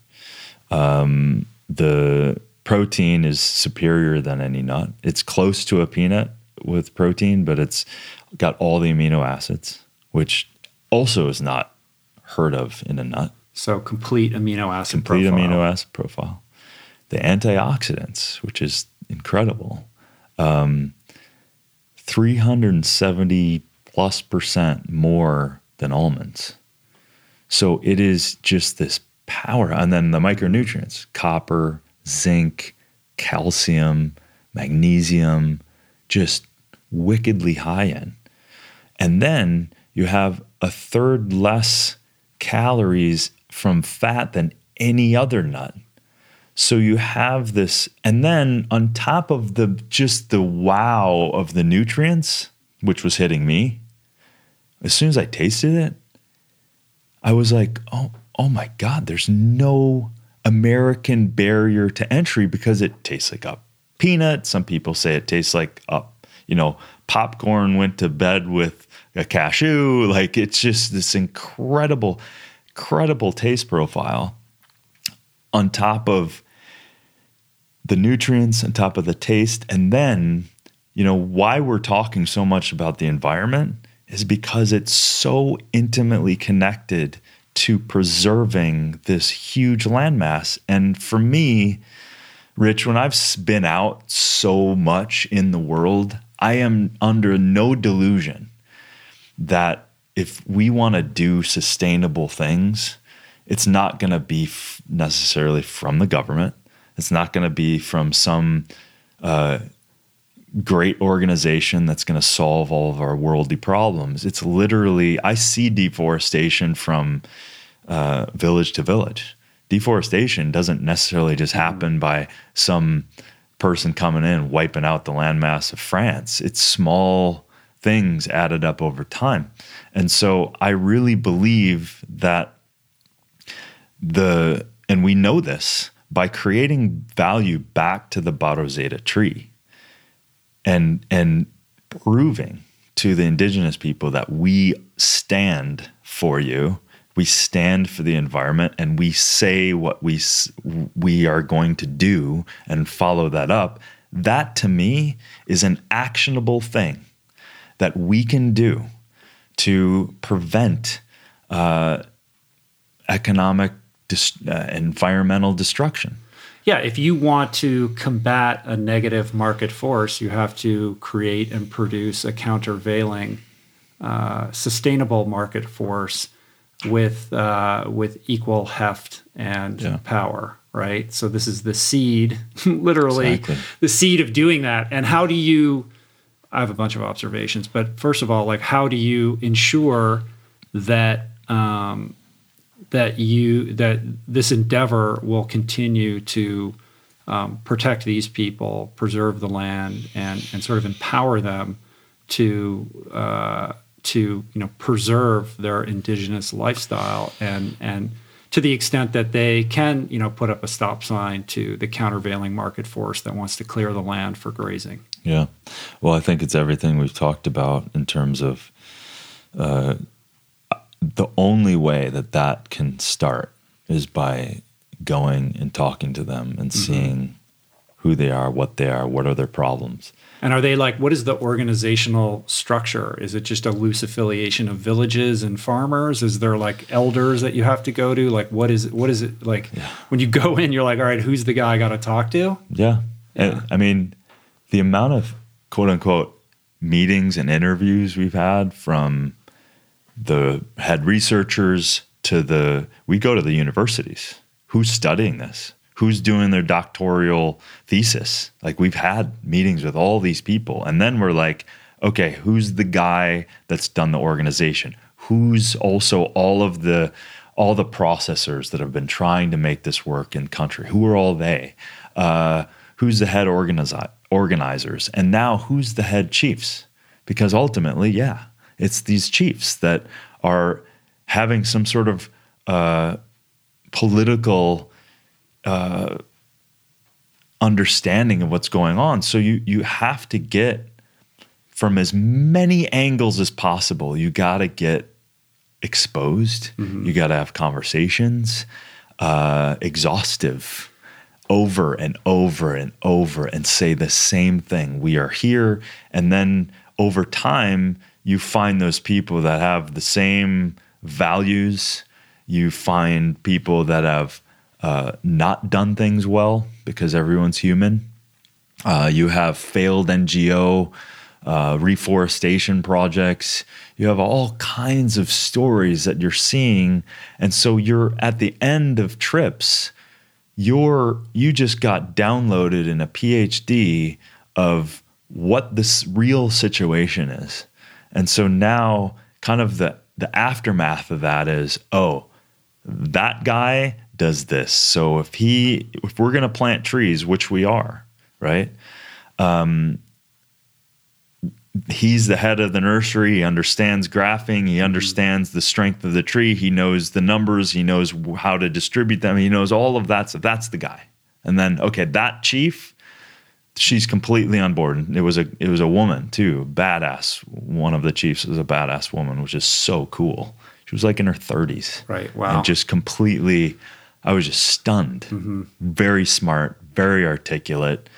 Um, the protein is superior than any nut. It's close to a peanut with protein, but it's got all the amino acids, which also is not heard of in a nut. So complete amino acid Complete profile. amino acid profile. The antioxidants, which is incredible. Um, 370 plus percent more than almonds. So it is just this power. And then the micronutrients copper, zinc, calcium, magnesium, just wickedly high in. And then you have a third less calories from fat than any other nut. So you have this, and then on top of the just the wow of the nutrients, which was hitting me, as soon as I tasted it, I was like, oh, oh my God, there's no American barrier to entry because it tastes like a peanut. Some people say it tastes like a, you know, popcorn went to bed with a cashew. Like it's just this incredible, incredible taste profile on top of the nutrients on top of the taste. And then, you know, why we're talking so much about the environment is because it's so intimately connected to preserving this huge landmass. And for me, Rich, when I've been out so much in the world, I am under no delusion that if we want to do sustainable things, it's not going to be f- necessarily from the government. It's not going to be from some uh, great organization that's going to solve all of our worldly problems. It's literally, I see deforestation from uh, village to village. Deforestation doesn't necessarily just happen by some person coming in wiping out the landmass of France. It's small things added up over time. And so I really believe that the, and we know this by creating value back to the Baruzieta tree and, and proving to the indigenous people that we stand for you we stand for the environment and we say what we we are going to do and follow that up that to me is an actionable thing that we can do to prevent uh, economic dis- uh, environmental destruction yeah if you want to combat a negative market force you have to create and produce a countervailing uh, sustainable market force with uh, with equal heft and yeah. power, right? So this is the seed, literally exactly. the seed of doing that. And how do you? I have a bunch of observations, but first of all, like how do you ensure that um, that you that this endeavor will continue to um, protect these people, preserve the land, and and sort of empower them to uh, to you know preserve their indigenous lifestyle and and to the extent that they can you know put up a stop sign to the countervailing market force that wants to clear the land for grazing. Yeah. Well i think it's everything we've talked about in terms of uh, the only way that that can start is by going and talking to them and mm-hmm. seeing who they are what they are what are their problems and are they like, what is the organizational structure? Is it just a loose affiliation of villages and farmers? Is there like elders that you have to go to? Like, what is it? What is it like? Yeah. When you go in, you're like, all right, who's the guy I got to talk to? Yeah. yeah. I mean, the amount of quote unquote meetings and interviews we've had from the head researchers to the, we go to the universities. Who's studying this? who's doing their doctoral thesis. Like we've had meetings with all these people. And then we're like, okay, who's the guy that's done the organization? Who's also all of the all the processors that have been trying to make this work in country? Who are all they? Uh, who's the head organizi- organizers? And now who's the head chiefs? Because ultimately, yeah, it's these chiefs that are having some sort of uh, political uh, understanding of what's going on. So you you have to get from as many angles as possible. You got to get exposed. Mm-hmm. You got to have conversations, uh, exhaustive, over and over and over, and say the same thing. We are here, and then over time, you find those people that have the same values. You find people that have uh, not done things well because everyone's human. Uh, you have failed NGO uh, reforestation projects. You have all kinds of stories that you're seeing, and so you're at the end of trips. You're you just got downloaded in a PhD of what this real situation is, and so now kind of the the aftermath of that is oh that guy does this. So if he, if we're going to plant trees, which we are, right? Um, he's the head of the nursery. He understands graphing. He mm-hmm. understands the strength of the tree. He knows the numbers. He knows how to distribute them. He knows all of that. So that's the guy. And then, okay, that chief, she's completely on board. It was a it was a woman too, badass. One of the chiefs was a badass woman, which is so cool. She was like in her 30s. Right. Wow. And just completely I was just stunned. Mm-hmm. Very smart, very articulate.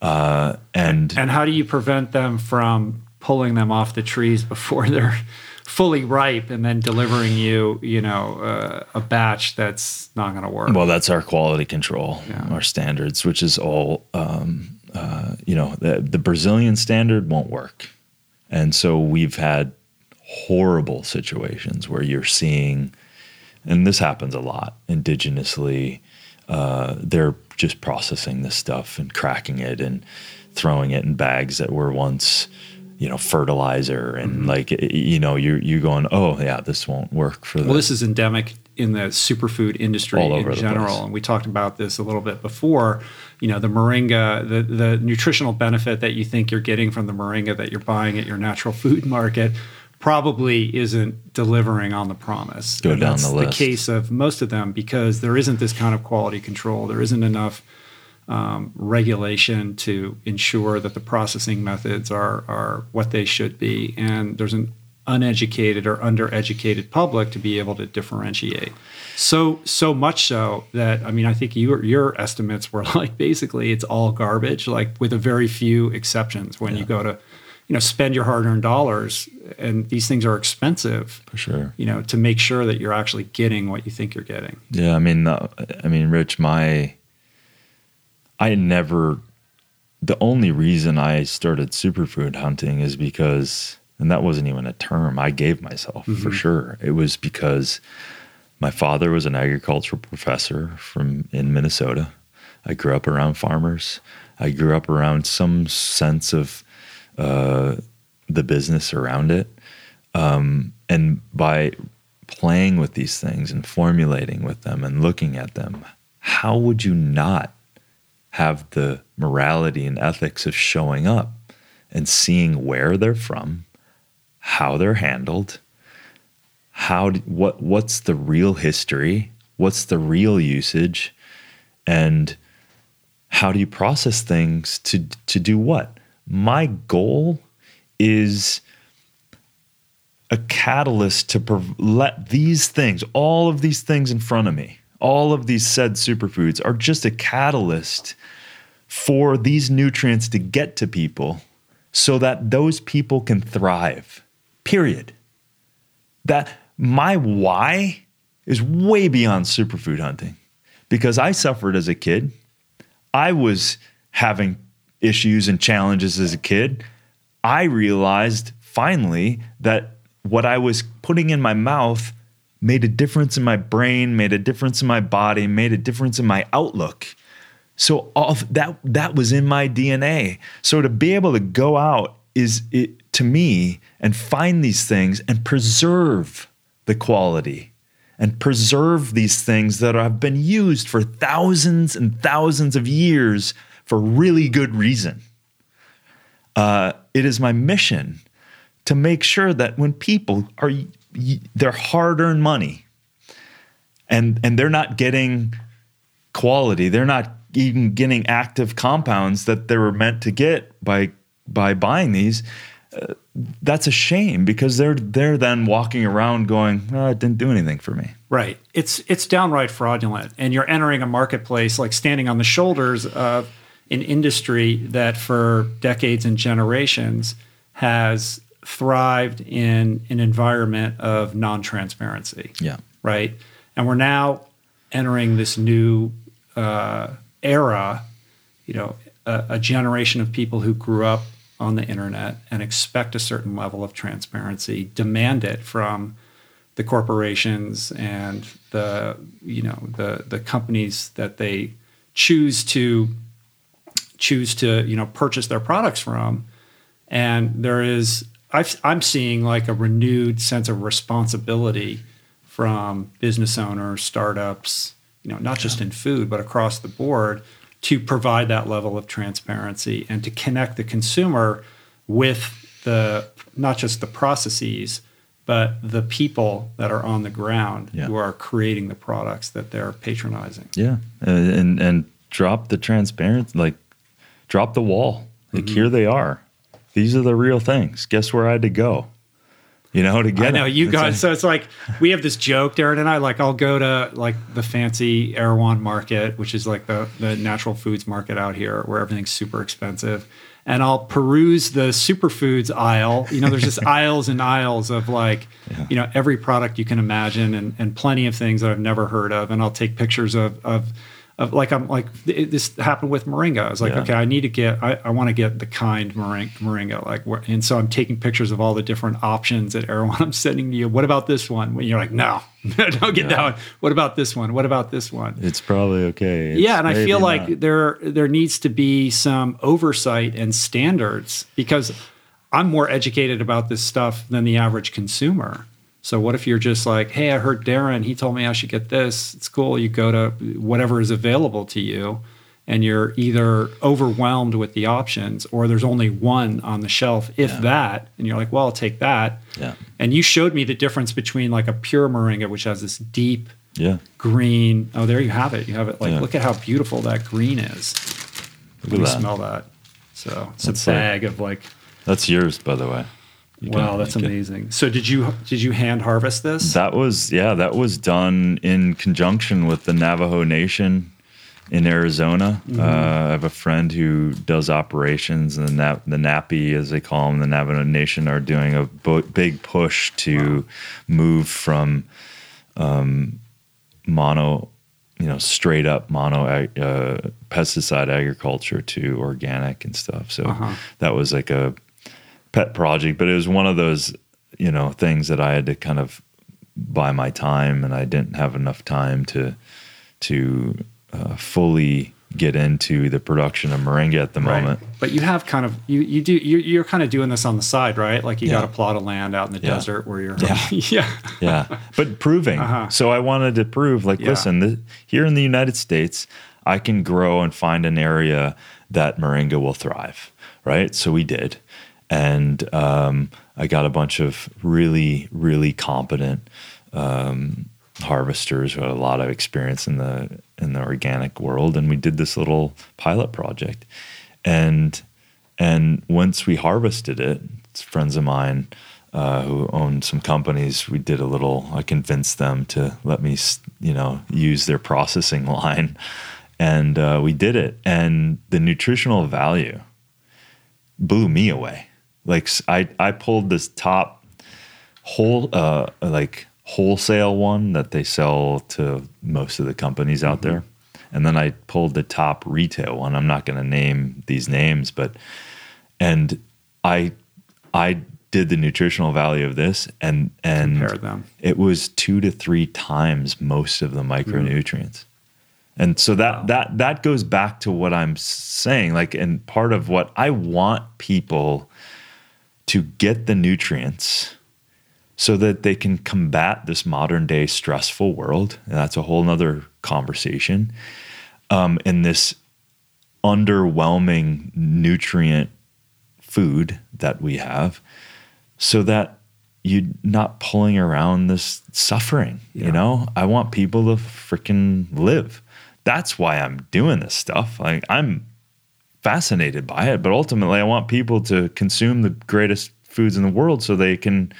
Uh, and and how do you prevent them from pulling them off the trees before they're fully ripe and then delivering you, you know, uh, a batch that's not going to work? Well, that's our quality control, yeah. our standards, which is all um, uh, you know, the, the Brazilian standard won't work. And so we've had horrible situations where you're seeing, and this happens a lot indigenously, uh, they're just processing this stuff and cracking it and throwing it in bags that were once you know fertilizer and mm-hmm. like you know you're you going oh yeah this won't work for well this is endemic in the superfood industry in general and we talked about this a little bit before you know the moringa the the nutritional benefit that you think you're getting from the moringa that you're buying at your natural food market probably isn't delivering on the promise. Go and down that's the list. the case of most of them because there isn't this kind of quality control. There isn't enough um, regulation to ensure that the processing methods are are what they should be, and there's an uneducated or undereducated public to be able to differentiate. So so much so that I mean I think your your estimates were like basically it's all garbage, like with a very few exceptions when yeah. you go to you know spend your hard-earned dollars and these things are expensive for sure you know to make sure that you're actually getting what you think you're getting yeah i mean uh, i mean rich my i never the only reason i started superfood hunting is because and that wasn't even a term i gave myself mm-hmm. for sure it was because my father was an agricultural professor from in minnesota i grew up around farmers i grew up around some sense of uh, the business around it. Um, and by playing with these things and formulating with them and looking at them, how would you not have the morality and ethics of showing up and seeing where they're from, how they're handled, how what what's the real history, what's the real usage, and how do you process things to to do what? my goal is a catalyst to let these things, all of these things in front of me, all of these said superfoods are just a catalyst for these nutrients to get to people so that those people can thrive. Period. That my why is way beyond superfood hunting because I suffered as a kid. I was having issues and challenges as a kid, I realized finally that what I was putting in my mouth made a difference in my brain, made a difference in my body, made a difference in my outlook. So all that that was in my DNA. So to be able to go out is it to me and find these things and preserve the quality and preserve these things that have been used for thousands and thousands of years for really good reason. Uh, it is my mission to make sure that when people are their hard-earned money and and they're not getting quality, they're not even getting active compounds that they were meant to get by by buying these. Uh, that's a shame because they're they're then walking around going, oh, it didn't do anything for me. Right. It's it's downright fraudulent, and you're entering a marketplace like standing on the shoulders of an industry that for decades and generations has thrived in an environment of non-transparency. Yeah. Right. And we're now entering this new uh, era. You know, a, a generation of people who grew up on the internet and expect a certain level of transparency, demand it from the corporations and the you know the the companies that they choose to choose to you know purchase their products from. And there is i am seeing like a renewed sense of responsibility from business owners startups you know not just in food but across the board to provide that level of transparency and to connect the consumer with the not just the processes but the people that are on the ground yeah. who are creating the products that they're patronizing yeah and and drop the transparency like drop the wall. Like mm-hmm. here they are. These are the real things. Guess where I had to go? You know, to get. I know them. you guys. so it's like we have this joke, Darin and I. Like I'll go to like the fancy Erewhon Market, which is like the the natural foods market out here, where everything's super expensive. And I'll peruse the superfoods aisle. You know, there's just aisles and aisles of like, yeah. you know, every product you can imagine, and and plenty of things that I've never heard of. And I'll take pictures of of of like I'm like it, this happened with moringa. I was like, Yeah. okay, I need to get I, I want to get the kind moringa, moringa like where, and so I'm taking pictures of all the different options at Erewhon. I'm sending to you. What about this one? When you're like, no, don't get that one. What about this one? What about this one? It's probably okay. It's yeah, and I feel like not. there there needs to be some oversight and standards because I'm more educated about this stuff than the average consumer. So what if you're just like, hey, I heard Darin, he told me I should get this. It's cool. You go to whatever is available to you, and you're either overwhelmed with the options or there's only one on the shelf, if that, and you're like, well, I'll take that. Yeah. And you showed me the difference between like a pure moringa, which has this deep yeah. green. Oh, there you have it. You have it. Like, Yeah. look at how beautiful that green is. Look Let me that. smell that. So it's That's a like- bag of like. That's yours, by the way. You wow, that's you can- amazing. So did you did you hand harvest this? That was yeah, that was done in conjunction with the Navajo Nation in Arizona. Mm-hmm. Uh, I have a friend who does operations, and the Nap- the Napi, as they call them, the Navajo Nation, are doing a bo- big push to move from um, mono, you know, straight up mono uh, pesticide agriculture to organic and stuff. So Uh-huh. that was like a pet project, but it was one of those, you know, things that I had to kind of buy my time, and I didn't have enough time to to uh, fully get into the production of moringa at the moment. But you have kind of you you do you you're kind of doing this on the side, right? Like you Yeah. got a plot of land out in the Yeah. desert where you're Yeah. yeah. yeah but proving Uh-huh. so i wanted to prove like Yeah. listen th- here in the united states i can grow and find an area that moringa will thrive right so we did and um, i got a bunch of really really competent um, harvesters who had a lot of experience in the in the organic world and we did this little pilot project. And and once we harvested it friends of mine uh, who owned some companies we did a little i convinced them to let me you know use their processing line. And uh, we did it and the nutritional value blew me away like I I pulled this top whole uh like wholesale one that they sell to most of the companies out there. And then i pulled the top retail one. I'm not going to name these names but and i i did the nutritional value of this and and it was two to three times most of the micronutrients. And so that that that goes back to what i'm saying like and part of what i want people to get the nutrients so that they can combat this modern day stressful world. And that's a whole nother conversation. Um, in this underwhelming nutrient food that we have so that you're not pulling around this suffering Yeah. you know? I want people to freaking live. That's why i'm doing this stuff. Like i'm fascinated by it but ultimately i want people to consume the greatest foods in the world so they can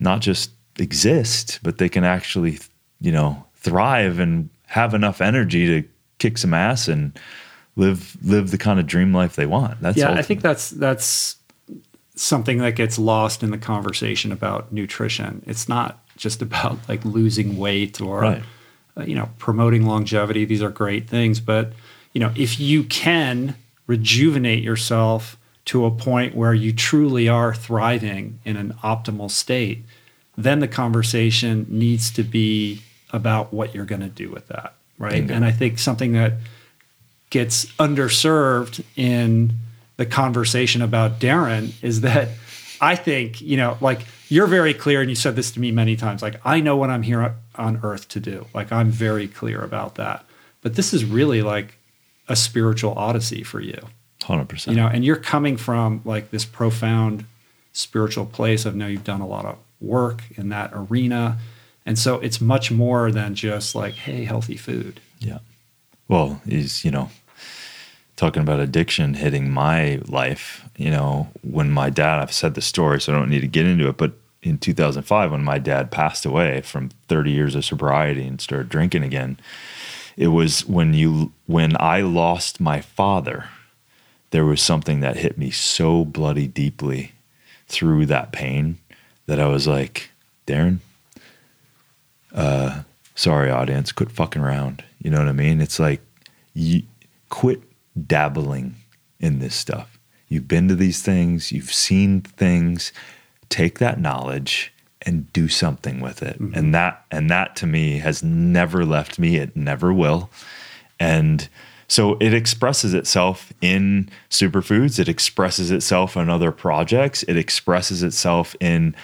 not just exist but they can actually you know thrive and have enough energy to kick some ass and live live the kind of dream life they want that's yeah, I think that's that's something that gets lost in the conversation about nutrition. It's not just about like losing weight or Right. uh, you know promoting longevity. These are great things, but you know if you can rejuvenate yourself to a point where you truly are thriving in an optimal state, then the conversation needs to be about what you're going to do with that, right? And I think something that gets underserved in the conversation about Darin is that I think, you know, like you're very clear, and you said this to me many times, like, I know what I'm here on earth to do. Like, I'm very clear about that. But this is really like a spiritual odyssey for you, 100% you know, and you're coming from like this profound spiritual place. I know you've done a lot of work in that arena. And so it's much more than just like, hey, healthy food. Yeah. Well, he's, you know, talking about addiction hitting my life, you know, when my dad, I've said the story, so I don't need to get into it, but in 2005, when my dad passed away from 30 years of sobriety and started drinking again, it was when you, when I lost my father, there was something that hit me so bloody deeply through that pain that I was like, Darin, uh, sorry audience quit fucking around you know what i mean it's like you quit dabbling in this stuff. You've been to these things, you've seen things. Take that knowledge and do something with it. Mm-hmm. And that and that to me has never left me. It never will. And so it expresses itself in superfoods, it expresses itself in other projects, it expresses itself in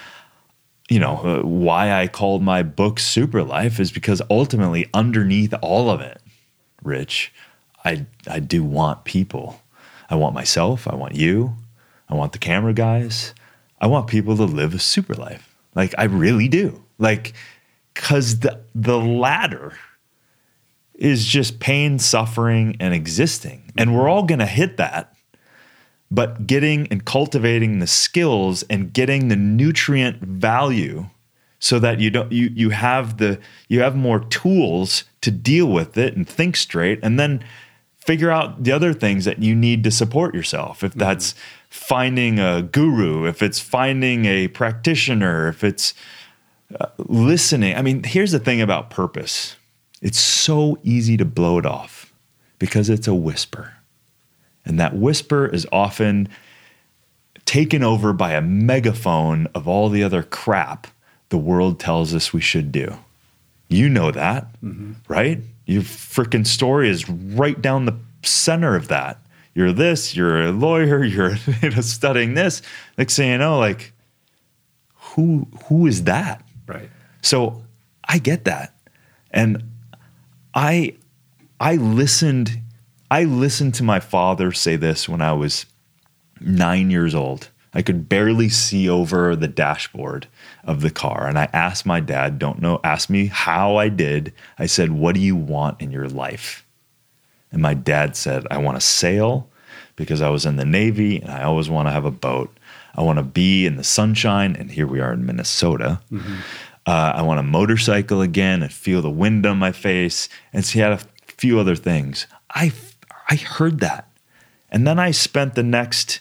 you know, uh, why I called my book Super Life is because ultimately underneath all of it, Rich, I I do want people. I want myself, I want you, I want the camera guys. I want people to live a super life. Like I really do. Like cuz the the latter is just pain, suffering and existing. And we're all going to hit that but getting and cultivating the skills and getting the nutrient value so that you don't you you have the you have more tools to deal with it and think straight and then figure out the other things that you need to support yourself if mm-hmm. that's mm-hmm. Finding a guru if it's finding a practitioner if it's uh, listening i mean here's the thing about purpose it's so easy to blow it off because it's a whisper and that whisper is often taken over by a megaphone of all the other crap the world tells us we should do. You know that, mm-hmm. right? Your freaking story is right down the center of that. You're this, you're a lawyer, you're you know, studying this. Next thing you know, like, who who is that? Right. So I get that. And I I listened I listened to my father say this when I was nine years old. I could barely see over the dashboard of the car. And I asked my dad, don't know, asked me how I did. I said, What do you want in your life? And my dad said, I want to sail because I was in the Navy and I always want to have a boat. I want to be in the sunshine. And here we are in Minnesota. Mm-hmm. Uh, I want a motorcycle again and feel the wind on my face. And so he had a few other things. I I heard that. And then I spent the next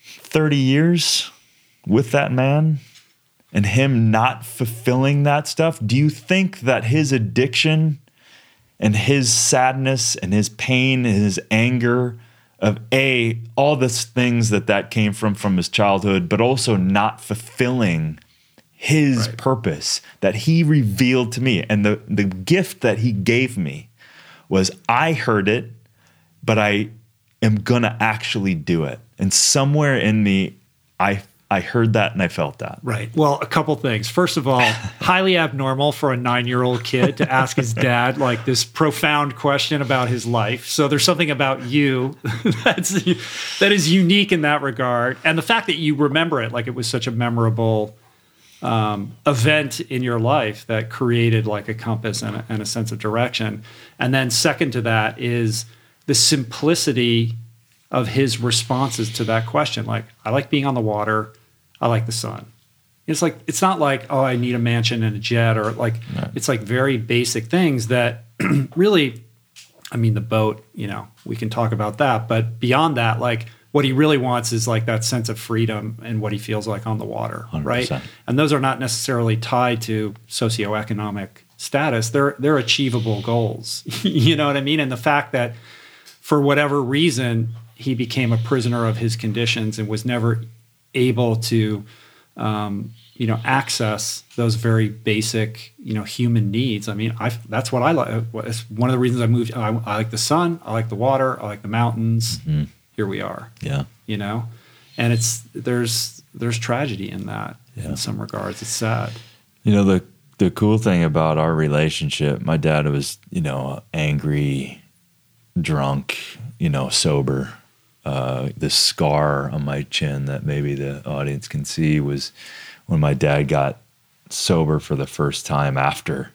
30 years with that man and him not fulfilling that stuff. Do you think that his addiction and his sadness and his pain and his anger of a all the things that that came from from his childhood but also not fulfilling his right. purpose that he revealed to me and the the gift that he gave me was I heard it, but I am gonna actually do it. And somewhere in me, I I heard that and I felt that. Right. Well, a couple things. First of all, highly abnormal for a nine year old kid to ask his dad like this profound question about his life. So there's something about you that's that is unique in that regard, and the fact that you remember it like it was such a memorable um, event in your life that created like a compass and a, and a sense of direction. And then, second to that, is the simplicity of his responses to that question. Like, I like being on the water, I like the sun. It's like, it's not like, oh, I need a mansion and a jet, or like, no. it's like very basic things that really, I mean, the boat, you know, we can talk about that. But beyond that, like, what he really wants is like that sense of freedom and what he feels like on the water, 100%. right? And those are not necessarily tied to socioeconomic status. They're they're achievable goals. you know what I mean? And the fact that for whatever reason he became a prisoner of his conditions and was never able to um, you know access those very basic you know human needs i mean I, that's what i like it's one of the reasons i moved I, I, like the sun i like the water i like the mountains mm-hmm here we are. Yeah. You know, and it's there's there's tragedy in that yeah. in some regards. It's sad. You know the the cool thing about our relationship, my dad was you know angry, drunk, you know sober. Uh, the scar on my chin that maybe the audience can see was when my dad got sober for the first time after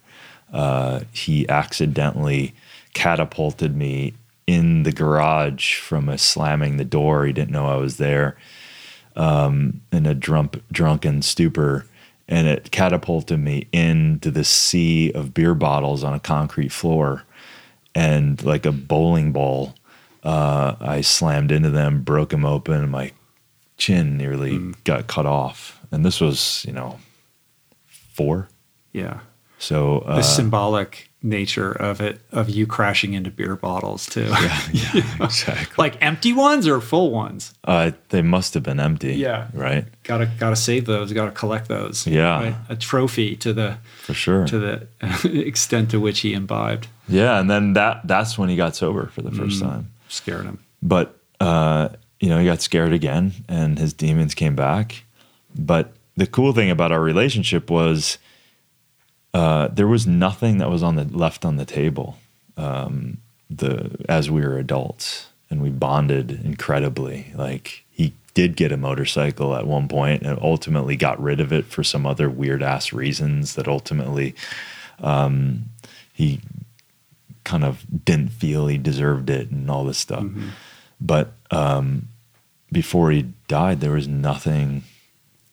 uh, he accidentally catapulted me in the garage from a slamming the door. He didn't know I was there um, in a drunk, drunken stupor. And it catapulted me into the sea of beer bottles on a concrete floor. And like a bowling ball, uh, I slammed into them, broke them open, and my chin nearly mm. got cut off. And this was, you know, four. Yeah. So uh, the symbolic nature of it of you crashing into beer bottles too. Yeah, yeah, exactly. like empty ones or full ones? Uh, they must have been empty. Yeah. Right. Gotta gotta save those. Gotta collect those. Yeah. right? a trophy to the For sure. to the extent to which he imbibed. Yeah, and then that that's when he got sober for the Mm. first time. Scared him. But uh, you know, he got scared again, and his demons came back. But the cool thing about our relationship was uh, there was nothing that was on the left on the table. Um, the as we were adults, and we bonded incredibly. Like he did get a motorcycle at one point, and ultimately got rid of it for some other weird ass reasons. That ultimately, um, he kind of didn't feel he deserved it and all this stuff. But um, before he died, there was nothing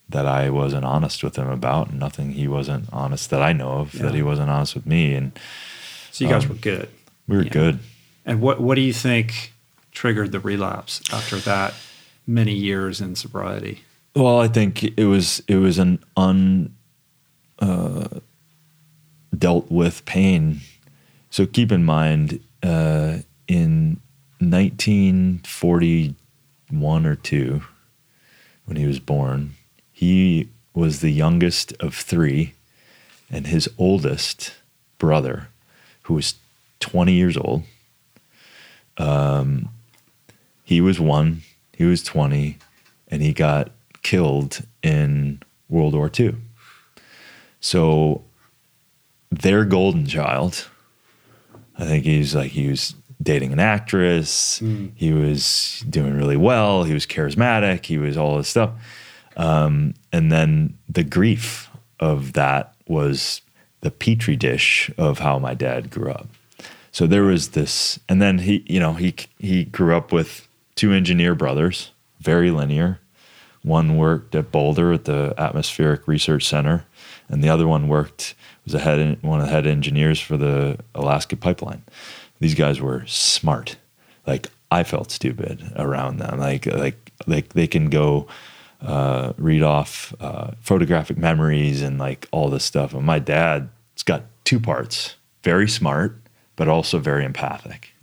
that I wasn't honest with him about, and nothing he wasn't honest that I know of that he wasn't honest with me, and So you guys Um, were good. we were Yeah. good. And what what do you think triggered the relapse after that many years in sobriety? Well, I think it was it was an un uh, dealt with pain. So keep in mind, uh, in 1941 or two, when he was born, he was the youngest of three, and his oldest brother, who was 20 years old, um, he was one, he was 20, and he got killed in World War II. So their golden child, I think he's like he was dating an actress. He was doing really well. He was charismatic. He was all this stuff. Um, and then the grief of that was the petri dish of how my dad grew up. So there was this, and then he, you know, he he grew up with two engineer brothers, very linear. One worked at Boulder at the Atmospheric Research Center, and the other one worked was a head one of the head engineers for the Alaska Pipeline. These guys were smart. Like I felt stupid around them. Like like like they can go uh, read off uh, photographic memories and like all this stuff. And my dad's got two parts: very smart, but also very empathic.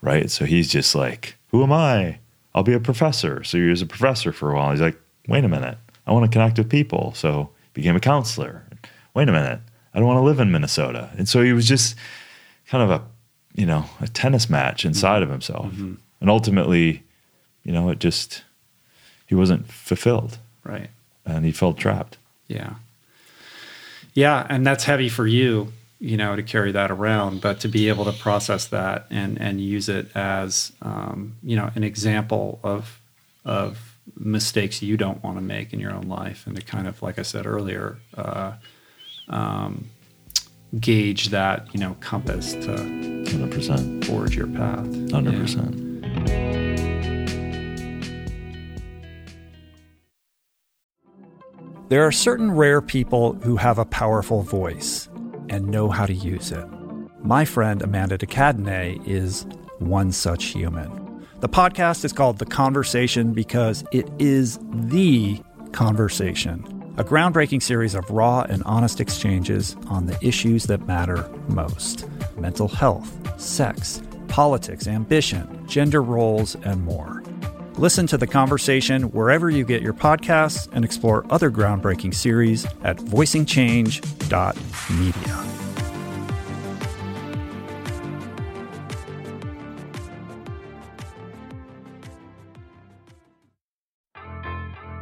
Right. So he's just like, "Who am I? I'll be a professor." So he was a professor for a while. He's like, "Wait a minute, I want to connect with people." So became a counselor. Wait a minute, I don't want to live in Minnesota. And so he was just kind of a, you know, a tennis match inside of himself. And ultimately, you know, it just he wasn't fulfilled Right. and he felt trapped. Yeah. Yeah, and that's heavy for you, you know, to carry that around, but to be able to process that and and use it as um, you know, an example of of mistakes you don't want to make in your own life and to kind of like I said earlier, uh, um, gauge that, you know, compass to 100%. forge your path. 100%. There are certain rare people who have a powerful voice and know how to use it. My friend Amanda de Cadenet is one such human. The podcast is called The Conversation because it is the conversation, a groundbreaking series of raw and honest exchanges on the issues that matter most mental health, sex, politics, ambition, gender roles, and more. Listen to the conversation wherever you get your podcasts and explore other groundbreaking series at voicingchange.media.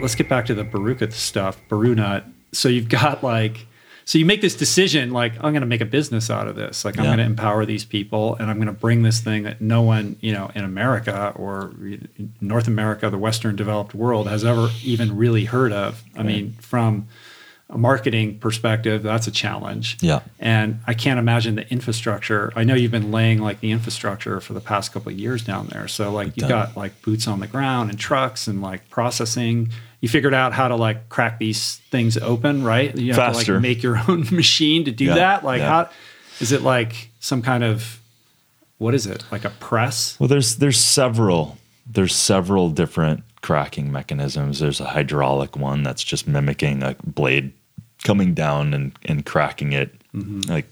Let's get back to the Barùkas stuff, baru nut. So you've got like so you make this decision like i'm going to make a business out of this like i'm Yeah. going to empower these people and i'm going to bring this thing that no one you know in america or north america the western developed world has ever even really heard of i mean from a marketing perspective that's a challenge. Yeah. and i can't imagine the infrastructure. I know you've been laying like the infrastructure for the past couple of years down there. So like you've got like boots on the ground and trucks and like processing. You figured out how to like crack these things open right? You have to Faster. like make your own machine to do Yeah, that. Like yeah. how is it like some kind of what is it? Like a press? Well, there's there's several there's several different cracking mechanisms. There's a hydraulic one that's just mimicking a blade coming down and, and cracking it, like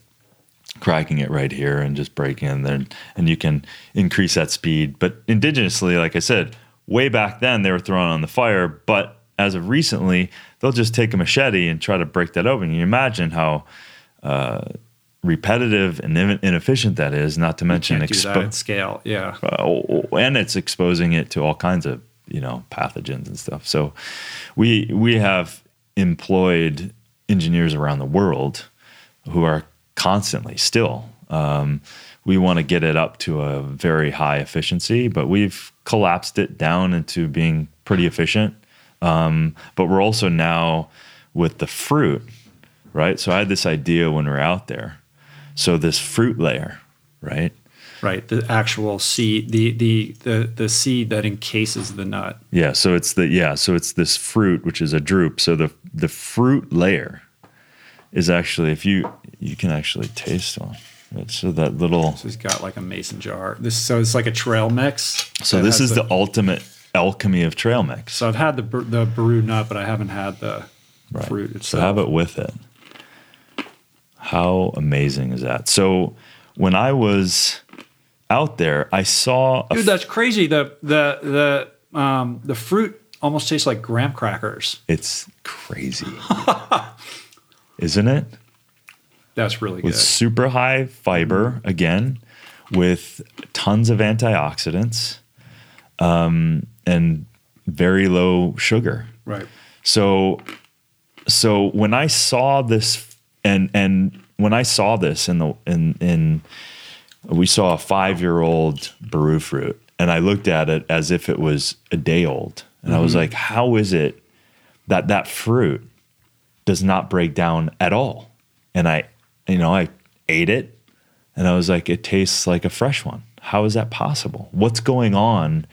cracking it right here and just breaking it there. And you can increase that speed. But indigenously, like I said, way back then they were throwing on the fire. But as of recently, they'll just take a machete and try to break that open. You imagine how uh, repetitive and in- inefficient that is, not to mention can't do that expo- scale yeah uh, and it's exposing it to all kinds of you know pathogens and stuff. So we we have employed engineers around the world who are constantly still. Um, we want to get it up to a very high efficiency, but we've collapsed it down into being pretty efficient. Um, but we're also now with the fruit, right? So I had this idea when we are out there. So this fruit layer, right? Right the actual seed the the the, the seed that encases the nut Yeah, so it's the yeah, so it's this fruit which is a drupe. So the the fruit layer is actually if you you can actually taste one. Right, So that little so he's got like a mason jar this so it's like a trail mix so this is the ultimate alchemy of trail mix. so i've had the the baru nut but i haven't had the fruit So itself have it with it. How amazing is that? So when I was out there, I saw dude that's crazy. The the the um the fruit almost tastes like graham crackers. It's crazy. Isn't it? that's really with good. super high fiber again with tons of antioxidants um, and very low sugar. Right. So so when i saw this and and when i saw this in the in in we saw a five year old baru fruit and i looked at it as if it was a day old. And i was mm-hmm. like how is it that that fruit does not break down at all? And i you know i ate it and i was like it tastes like a fresh one. How is that possible? What's going on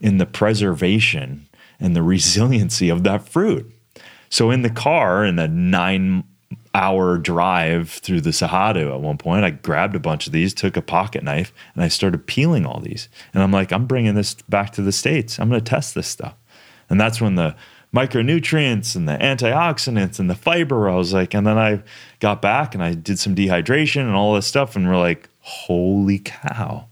in the preservation and the resiliency of that fruit? So in the car in the nine hour drive through the Cerrado at one point, I grabbed a bunch of these, took a pocket knife, and I started peeling all these. And I'm like, I'm bringing this back to the States. I'm going to test this stuff. And that's when the micronutrients and the antioxidants and the fiber, I was like, and then I got back and I did some dehydration and all this stuff. And we're like, holy cow,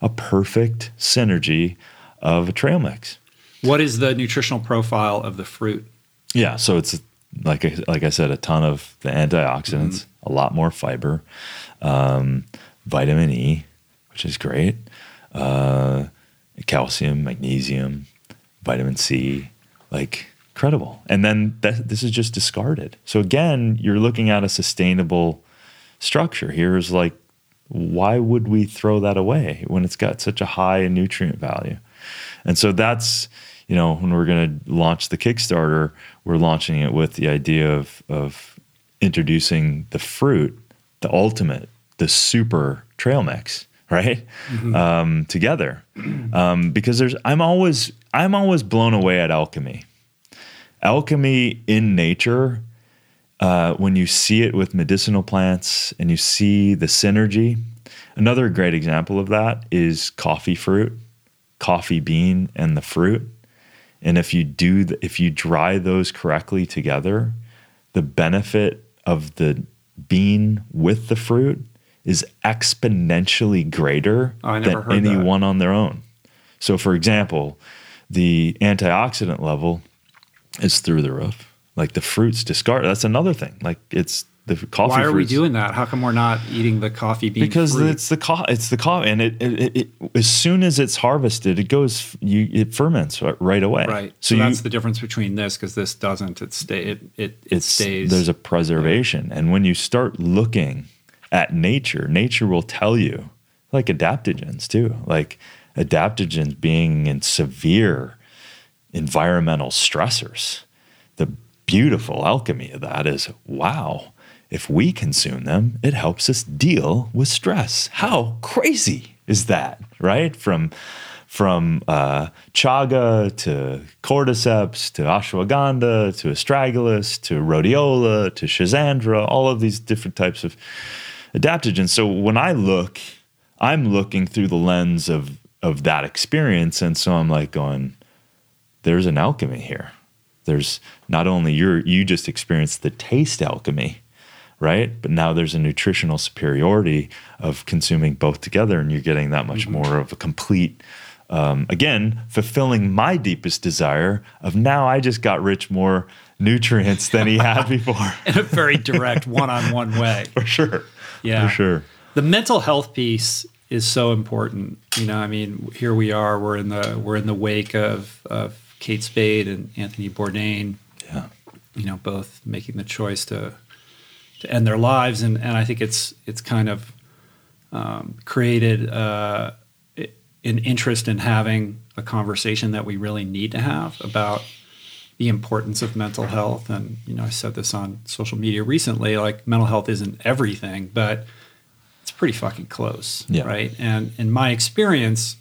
a perfect synergy of a trail mix. what is the nutritional profile of the fruit Yeah, so it's like I, like I said, a ton of the antioxidants, a lot more fiber, um, vitamin E, which is great, uh, calcium, magnesium, vitamin C, like incredible. And then that, this is just discarded. So again, you're looking at a sustainable structure. Here's like, why would we throw that away when it's got such a high nutrient value? And so that's, you know, when we're going to launch the Kickstarter, we're launching it with the idea of, of introducing the fruit, the ultimate, the super trail mix, right? Um, together. Um, because there's, I'm always, I'm always blown away at alchemy. Alchemy in nature uh, when you see it with medicinal plants and you see the synergy, another great example of that is coffee fruit, coffee bean, and the fruit. And if you do, th- if you dry those correctly together, the benefit of the bean with the fruit is exponentially greater Oh, than any one on their own. So, for example, the antioxidant level is through the roof. Like the fruits discard. That's another thing. Like it's the coffee. Why are we doing that? How come we're not eating the coffee bean? because fruit? it's the co- it's the coffee, and it, it, it, as soon as it's harvested, it goes you it ferments right, away. right. So, So, you, that's the difference between this because this doesn't. It stay. It it, it stays. there's a preservation, and when you start looking at nature, nature will tell you like adaptogens too, like adaptogens being in severe environmental stressors. The beautiful alchemy of that is wow, if we consume them, it helps us deal with stress. How crazy is that, right? From from uh, chaga to cordyceps to ashwagandha to astragalus to rhodiola to schizandra, all of these different types of adaptogens. So when I look, I'm looking through the lens of of that experience, and so I'm like going, "There's an alchemy here." There's not only you're you just experienced the taste alchemy, right? But now there's a nutritional superiority of consuming both together, and you're getting that much more of a complete. Um, again, fulfilling my deepest desire of now I just got Rich more nutrients than he had before, in a very direct one-on-one way. for sure. Yeah. for sure. The mental health piece is so important. You know, I mean, here we are. We're in the we're in the wake of of Kate Spade and Anthony Bourdain. Yeah, You know, both making the choice to to end their lives, and and I think it's it's kind of um, created uh, an interest in having a conversation that we really need to have about the importance of mental health. And you know, I said this on social media recently. Like, mental health isn't everything, but it's pretty fucking close, Yeah. right? And in my experience,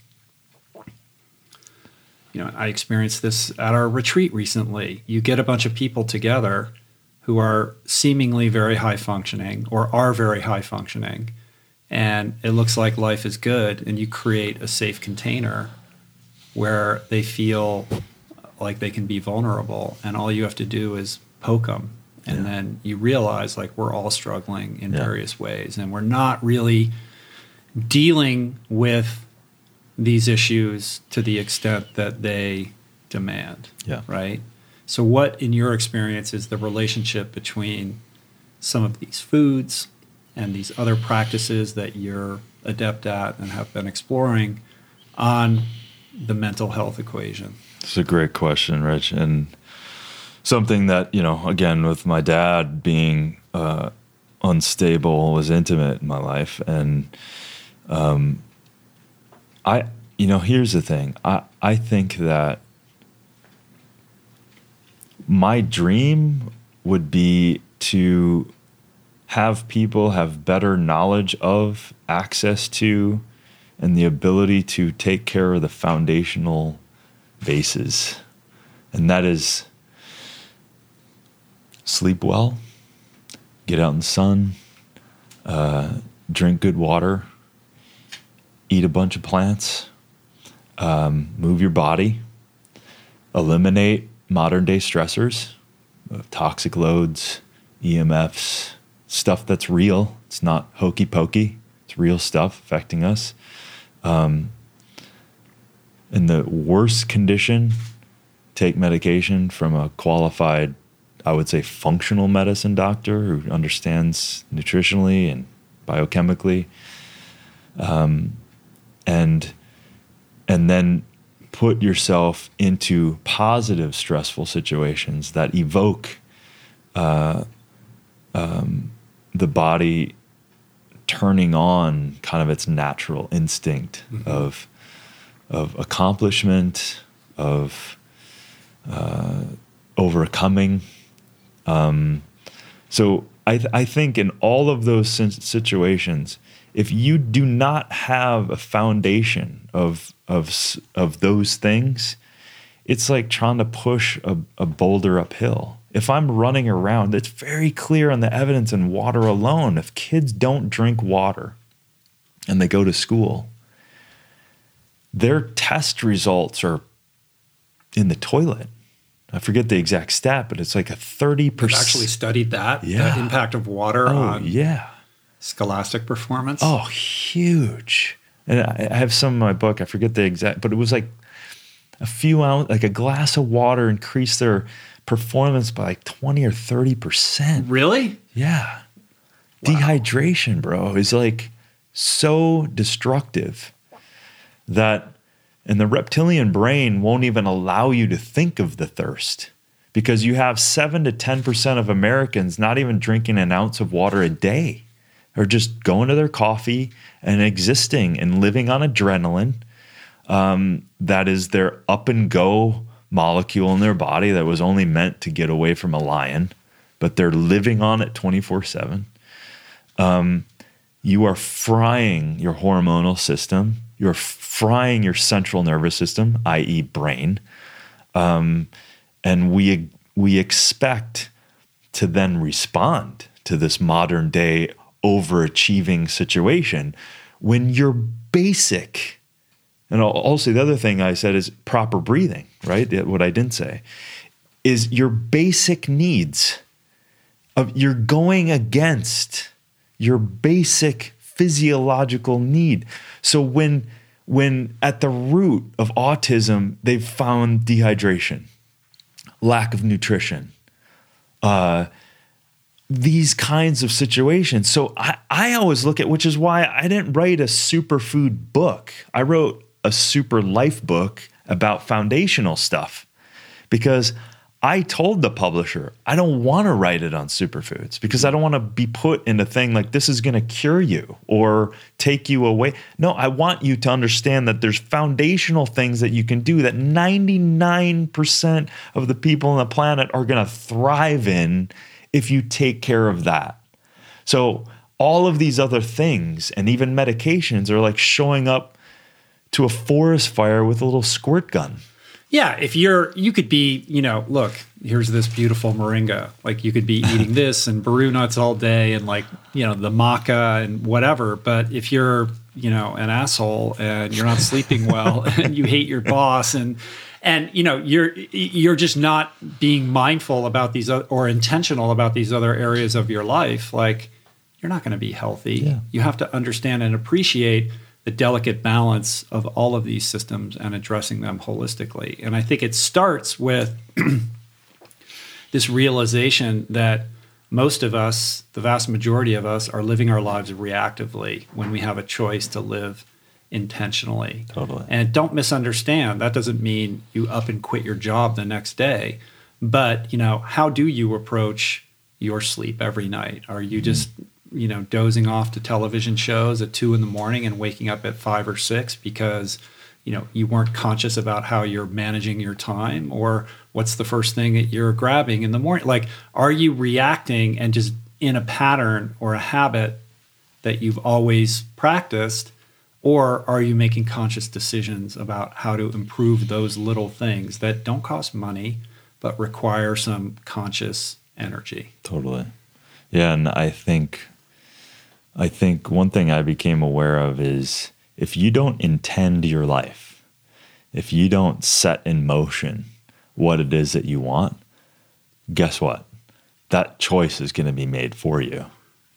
you know, I experienced this at our retreat recently. You get a bunch of people together who are seemingly very high functioning or are very high functioning, and it looks like life is good, and you create a safe container where they feel like they can be vulnerable, and all you have to do is poke them. And Yeah. then you realize like we're all struggling in Yeah. various ways, and we're not really dealing with these issues to the extent that they demand. Yeah. Right. So, what in your experience is the relationship between some of these foods and these other practices that you're adept at and have been exploring on the mental health equation? It's a great question, Rich, and something that you know, again, with my dad being uh, unstable was intimate in my life, and um, I, you know, here's the thing. I I think that my dream would be to have people have better knowledge of, access to, and the ability to take care of the foundational bases. And that is sleep well, get out in the sun, uh, drink good water, eat a bunch of plants, um, move your body, eliminate modern day stressors, uh, toxic loads, EMFs, stuff that's real. It's not hokey pokey, it's real stuff affecting us. Um, in the worst condition, take medication from a qualified, I would say, functional medicine doctor who understands nutritionally and biochemically, um, and and then put yourself into positive stressful situations that evoke uh, um, the body turning on kind of its natural instinct of of accomplishment of uh, overcoming. Um, so I, th- I think in all of those situations if you do not have a foundation of of of those things it's like trying to push a, a boulder uphill if I'm running around, it's very clear on the evidence in water alone. If kids don't drink water and they go to school, their test results are in the toilet. I forget the exact stat, but it's like a 30%. I've actually studied that, Yeah. the impact of water oh, on yeah. Scholastic performance. Oh, huge. And I I have some in my book. I forget the exact, but it was like a few ounce, like a glass of water increased their performance by like 20 or 30%. Really? Yeah. Dehydration, bro, is like so destructive that, and the reptilian brain won't even allow you to think of the thirst because you have 7 to 10% of Americans not even drinking an ounce of water a day or just going to their coffee and existing and living on adrenaline. Um, that is their up and go molecule in their body that was only meant to get away from a lion, but they're living on it 24 7 you are frying your hormonal system. You're frying your central nervous system, i.e., brain. Um, and we we expect to then respond to this modern day overachieving situation when your basic and also the other thing I said is proper breathing, right? What I didn't say is your basic needs of you're going against your basic physiological need. So when when at the root of autism they've found dehydration, lack of nutrition, uh, these kinds of situations. So I, I always look at which is why I didn't write a superfood book. I wrote a super life book about foundational stuff because I told the publisher I don't want to write it on superfoods because I don't want to be put in a thing like this is going to cure you or take you away. No, I want you to understand that there's foundational things that you can do that 99% of the people on the planet are going to thrive in if you take care of that. So all of these other things and even medications are like showing up to a forest fire with a little squirt gun. Yeah, if you're, you could be, you know, look, here's this beautiful moringa. Like you could be eating this and baru nuts all day and like, you know, the maca and whatever. But if you're, you know, an asshole and you're not sleeping well and you hate your boss and, and you know you're you're just not being mindful about these or intentional about these other areas of your life like you're not going to be healthy Yeah. you have to understand and appreciate the delicate balance of all of these systems and addressing them holistically. And I think it starts with this realization that most of us, the vast majority of us, are living our lives reactively when we have a choice to live intentionally. Totally. And don't misunderstand, that doesn't mean you up and quit your job the next day. But, you know, how do you approach your sleep every night? Are you mm-hmm. just, you know, dozing off to television shows at two in the morning and waking up at five or six because, you know, you weren't conscious about how you're managing your time? Or what's the first thing that you're grabbing in the morning? Like, are you reacting and just in a pattern or a habit that you've always practiced? Or are you making conscious decisions about how to improve those little things that don't cost money, but require some conscious energy? Totally. Yeah, and I think I think one thing I became aware of is if you don't intend your life, if you don't set in motion what it is that you want, guess what? That choice is going to be made for you.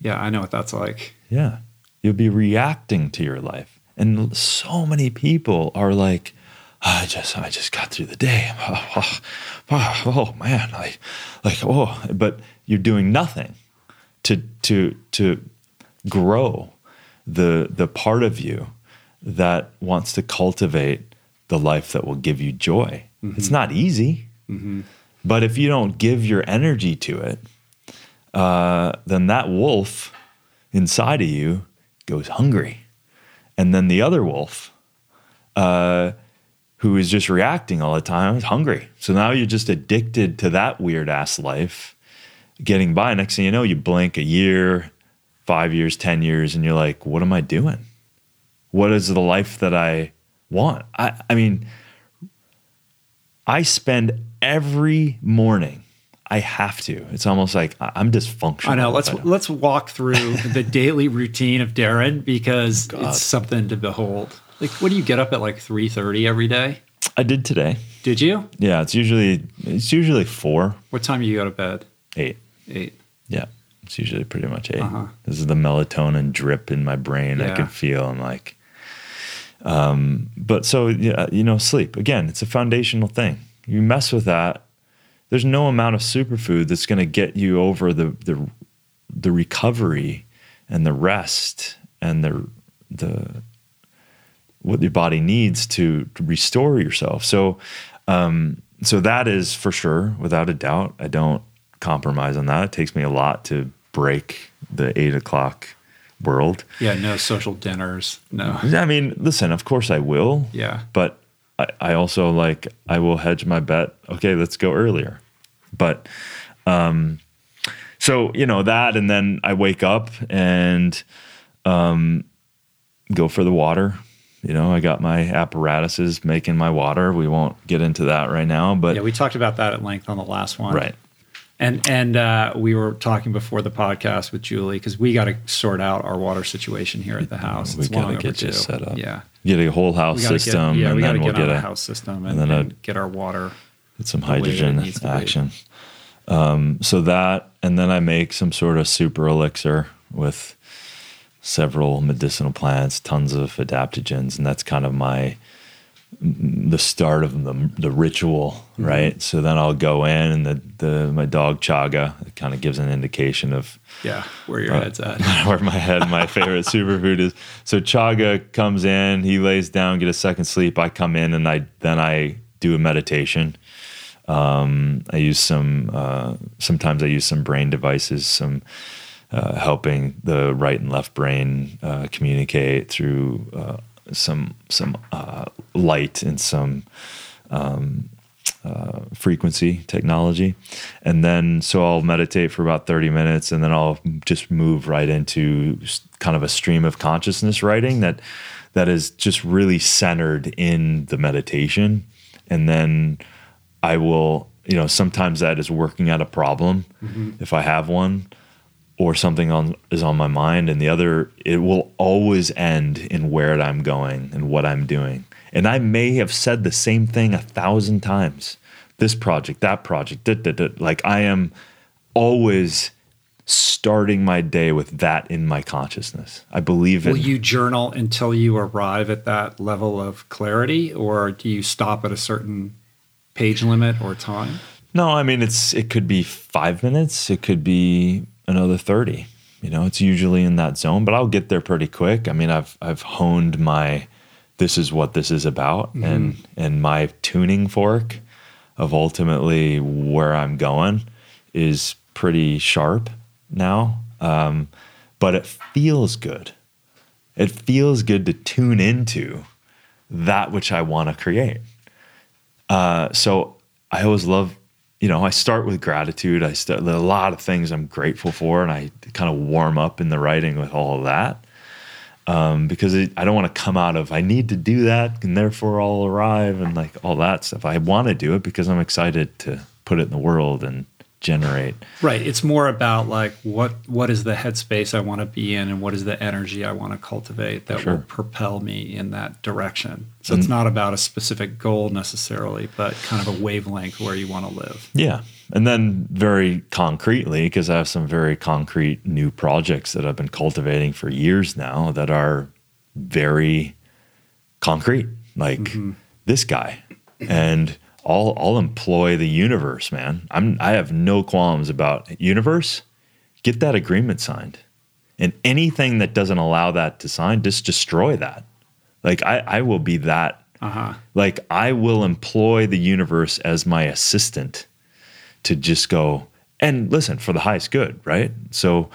Yeah, I know what that's like. Yeah. You'll be reacting to your life. And so many people are like, "Ah, I just I just got through the day. Oh, oh, oh, oh, man. I like oh but you're doing nothing to to to grow the the part of you that wants to cultivate the life that will give you joy. It's not easy. But if you don't give your energy to it, uh, then that wolf inside of you goes hungry. And then the other wolf, uh, who is just reacting all the time, is hungry. So now you're just addicted to that weird ass life, getting by. Next thing you know, you blink a year, five years, 10 years, and you're like, what am I doing? What is the life that I want? I, I mean, I spend every morning I have to. It's almost like I- I'm dysfunctional. I know. Let's don't. let's walk through the daily routine of Darin because God. it's something to behold. Like, what do you get up at like three thirty every day? I did today. Did you? Yeah, it's usually it's usually four, What time do you go to bed? eight. Eight. Yeah, it's usually pretty much 8 Uh-huh. This is the melatonin drip in my brain. I can feel. I'm like, um, but so yeah, you know, sleep again. It's a foundational thing. You mess with that. There's no amount of superfood that's going to get you over the the the recovery and the rest and the the what your body needs to, to restore yourself. So, um, so that is for sure, without a doubt. I don't compromise on that. It takes me a lot to break the eight o'clock world. Yeah. No social dinners. No. I mean, listen, of course I will, Yeah. but I, I also like I will hedge my bet. Okay, let's go earlier. But um, so you know that, and then I wake up and um, go for the water. You know, I got my apparatuses making my water. We won't get into that right now, but Yeah, we talked about that at length on the last one. right. And and uh, we were talking before the podcast with Julie because we got to sort out our water situation here at the house. We It's gotta long get overdue. you set up. Yeah, Get a whole house we got to system, get yeah and we got to then we'll get get a a, house system and and, then a- and get our water. get some way that it hydrogen needs action. Um, so that, and then I make some sort of super elixir with several medicinal plants, tons of adaptogens, and that's kind of my the start of the the ritual, Mm-hmm. right? So then I'll go in, and the the my dog Chaga it kind of gives an indication of Yeah, where your Uh, head's at. where my head, my favorite superfood is. So Chaga comes in, he lays down, get a second sleep. I come in and I then I do a meditation. Um, I use some. Uh, sometimes I use some brain devices, some uh, helping the right and left brain uh, communicate through uh, some some uh, light and some um, uh, frequency technology. And then, so I'll meditate for about 30 minutes and then I'll just move right into kind of a stream of consciousness writing that that is just really centered in the meditation. And then I will, you know, sometimes that is working out a problem mm-hmm. if I have one or something on is on my mind and the other it will always end in where I'm going and what I'm doing. And I may have said the same thing a thousand times. This project, that project, da, da, da. like I am always starting my day with that in my consciousness. I believe in Will you journal until you arrive at that level of clarity, or do you stop at a certain page limit or time? No, I mean it's it could be five minutes, it could be another thirty. You know, it's usually in that zone, but I'll get there pretty quick. I mean, I've I've honed my this is what this is about and and my tuning fork of ultimately where I'm going is pretty sharp now. Um, but it feels good. It feels good to tune into that which I want to create. Uh, so I always love, you know, I start with gratitude. I start a lot of things I'm grateful for, and I kind of warm up in the writing with all of that um, because it, I don't want to come out of I need to do that and therefore I'll arrive and like all that stuff. I want to do it because I'm excited to put it in the world and generate. Right. It's more about like what what is the headspace I want to be in, and what is the energy I want to cultivate that Sure. will propel me in that direction. So mm-hmm. it's not about a specific goal necessarily, but kind of a wavelength where you want to live. Yeah. And then very concretely, because I have some very concrete new projects that I've been cultivating for years now that are very concrete, like mm-hmm. this guy. And I'll I'll employ the universe, man. I'm I have no qualms about universe. Get that agreement signed. And anything that doesn't allow that to sign, just destroy that. Like I, I will be that Uh huh. like I will employ the universe as my assistant to just go and listen for the highest good, right? So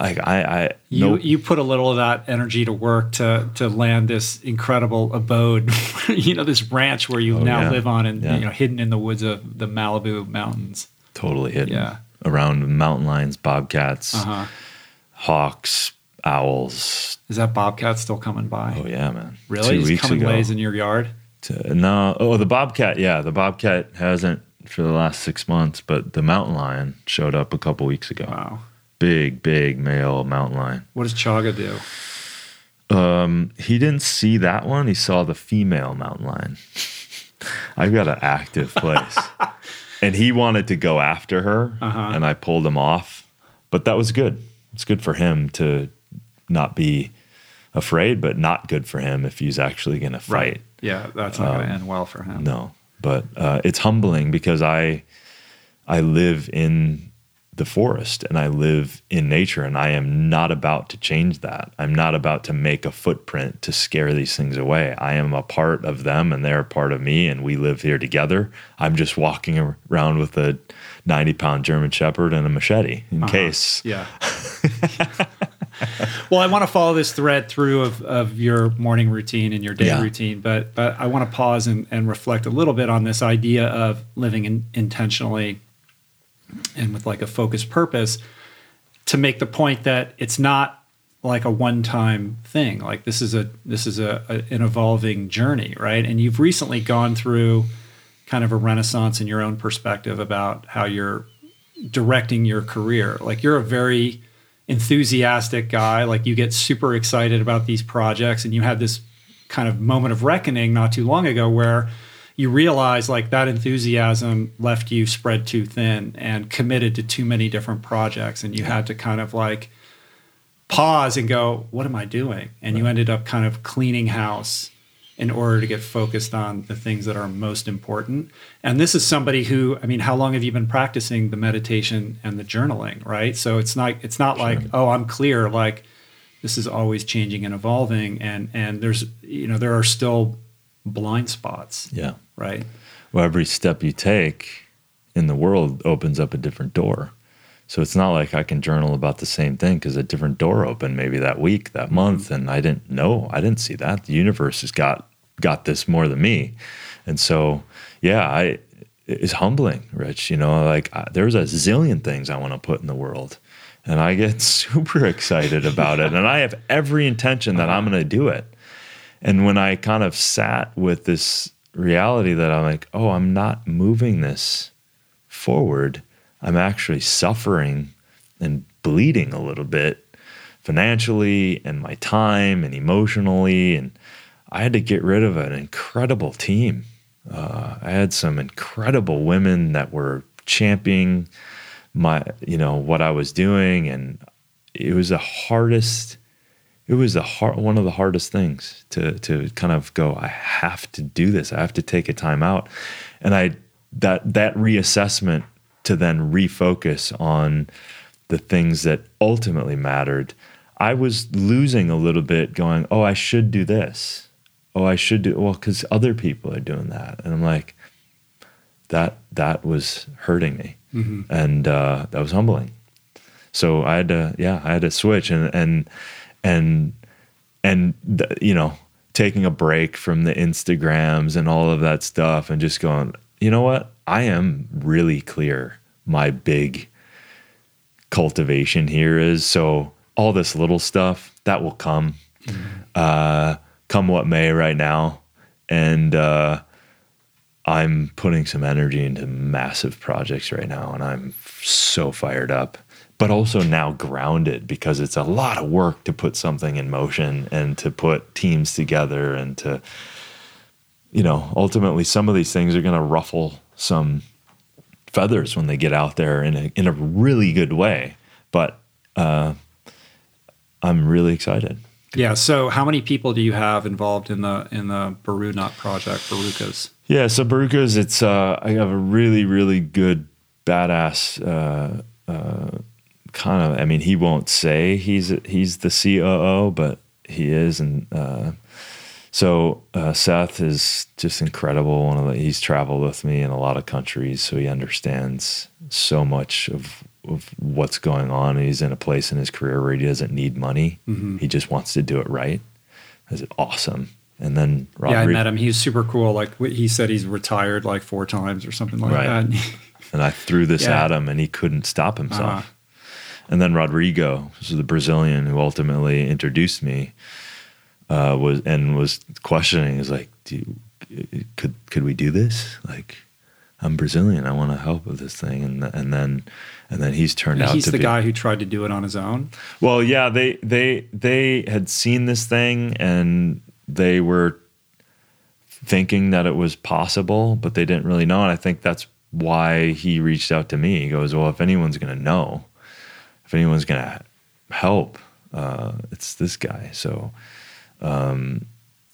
like I I You no you put a little of that energy to work to to land this incredible abode, you know, this ranch where you Oh, now yeah. live on and Yeah. you know hidden in the woods of the Malibu mountains. totally hidden Yeah. around mountain lions, bobcats, Uh huh. hawks, owls. Is that bobcat still coming by? Oh yeah, man. really? Two He's weeks coming ago. lays in your yard. To- no, oh the bobcat, yeah, the bobcat hasn't for the last six months, but the mountain lion showed up a couple weeks ago. Wow. Big, big male mountain lion. What does Chaga do? Um, he didn't see that one. He saw the female mountain lion. I've got an active place, and he wanted to go after her, Uh-huh. and I pulled him off. But that was good. It's good for him to not be afraid, but not good for him if he's actually going to fight. Yeah, that's not going to end well for him. Um, No, but uh, it's humbling because I I live in the forest and I live in nature, and I am not about to change that. I'm not about to make a footprint to scare these things away. I am a part of them, and they're a part of me, and we live here together. I'm just walking around with a 90 pound German Shepherd and a machete in uh-huh. case. Yeah. well, I want to follow this thread through of, of your morning routine and your day Yeah. routine, but but I want to pause and, and reflect a little bit on this idea of living in, intentionally and with like a focused purpose to make the point that it's not like a one-time thing. Like this is a this is a, a an evolving journey, right? And you've recently gone through kind of a renaissance in your own perspective about how you're directing your career. Like you're a very enthusiastic guy. Like you get super excited about these projects, and you had this kind of moment of reckoning not too long ago where you realize like that enthusiasm left you spread too thin and committed to too many different projects, and you had to kind of like pause and go, "What am I doing?" And you ended up kind of cleaning house in order to get focused on the things that are most important. And this is somebody who, I mean, how long have you been practicing the meditation and the journaling, right? So it's not it's not like, oh, I'm clear, like this is always changing and evolving and and there's you know, there are still blind spots, Yeah. right? well, every step you take in the world opens up a different door. So it's not like I can journal about the same thing because a different door opened maybe that week, that mm-hmm. month, and I didn't know. I didn't see that. The universe has got got this more than me, and so yeah, I it's humbling, Rich. You know, like I, there's a zillion things I want to put in the world, and I get super excited about it, and I have every intention that I'm uh-huh. going to do it. And when I kind of sat with this reality that I'm like, oh, I'm not moving this forward, I'm actually suffering and bleeding a little bit financially and my time and emotionally. And I had to get rid of an incredible team. Uh, I had some incredible women that were championing my, you know, what I was doing. And it was the hardest it was the hard, one of the hardest things to to kind of go i have to do this. I have to take a time out. And i that that reassessment to then refocus on the things that ultimately mattered i was losing a little bit going oh i should do this. Oh i should do well because other people are doing that. And i'm like that that was hurting me. And uh, that was humbling. So i had to yeah i had to switch. And and and and th- you know taking a break from the instagrams and all of that stuff and just going you know what? I am really clear my big cultivation here is so all this little stuff that will come. Uh come what may right now. And uh i'm putting some energy into massive projects right now and i'm so fired up but also now grounded because it's a lot of work to put something in motion and to put teams together and to you know ultimately some of these things are going to ruffle some feathers when they get out there in a in a really good way but uh I'm really excited Yeah. So how many people do you have involved in the in the Baru project, Barùkas? Yeah, so Barùkas, it's uh, I have a really, really good, badass uh, uh, kind of. I mean, he won't say he's he's the COO, but he is, and uh, so uh, Seth is just incredible. One of the, he's traveled with me in a lot of countries, so he understands so much of of what's going on. He's in a place in his career where he doesn't need money; he just wants to do it right. Is awesome. And then Yeah, I Rodri- met him. He's super cool. Like he said, he's retired like four times or something like Right. that. and I threw this Yeah. at him, and he couldn't stop himself. Uh-huh. And then Rodrigo, is the Brazilian who ultimately introduced me, uh, was and was questioning. Is like, do you, could could we do this? Like, I'm Brazilian. I want to help with this thing, and and then and then he's turned And out he's to the be guy who tried to do it on his own. well, yeah, they they they had seen this thing and they were thinking that it was possible, but they didn't really know. And I think that's why he reached out to me. He goes, "Well, if anyone's going to know, if anyone's going to help, uh, it's this guy." So, um,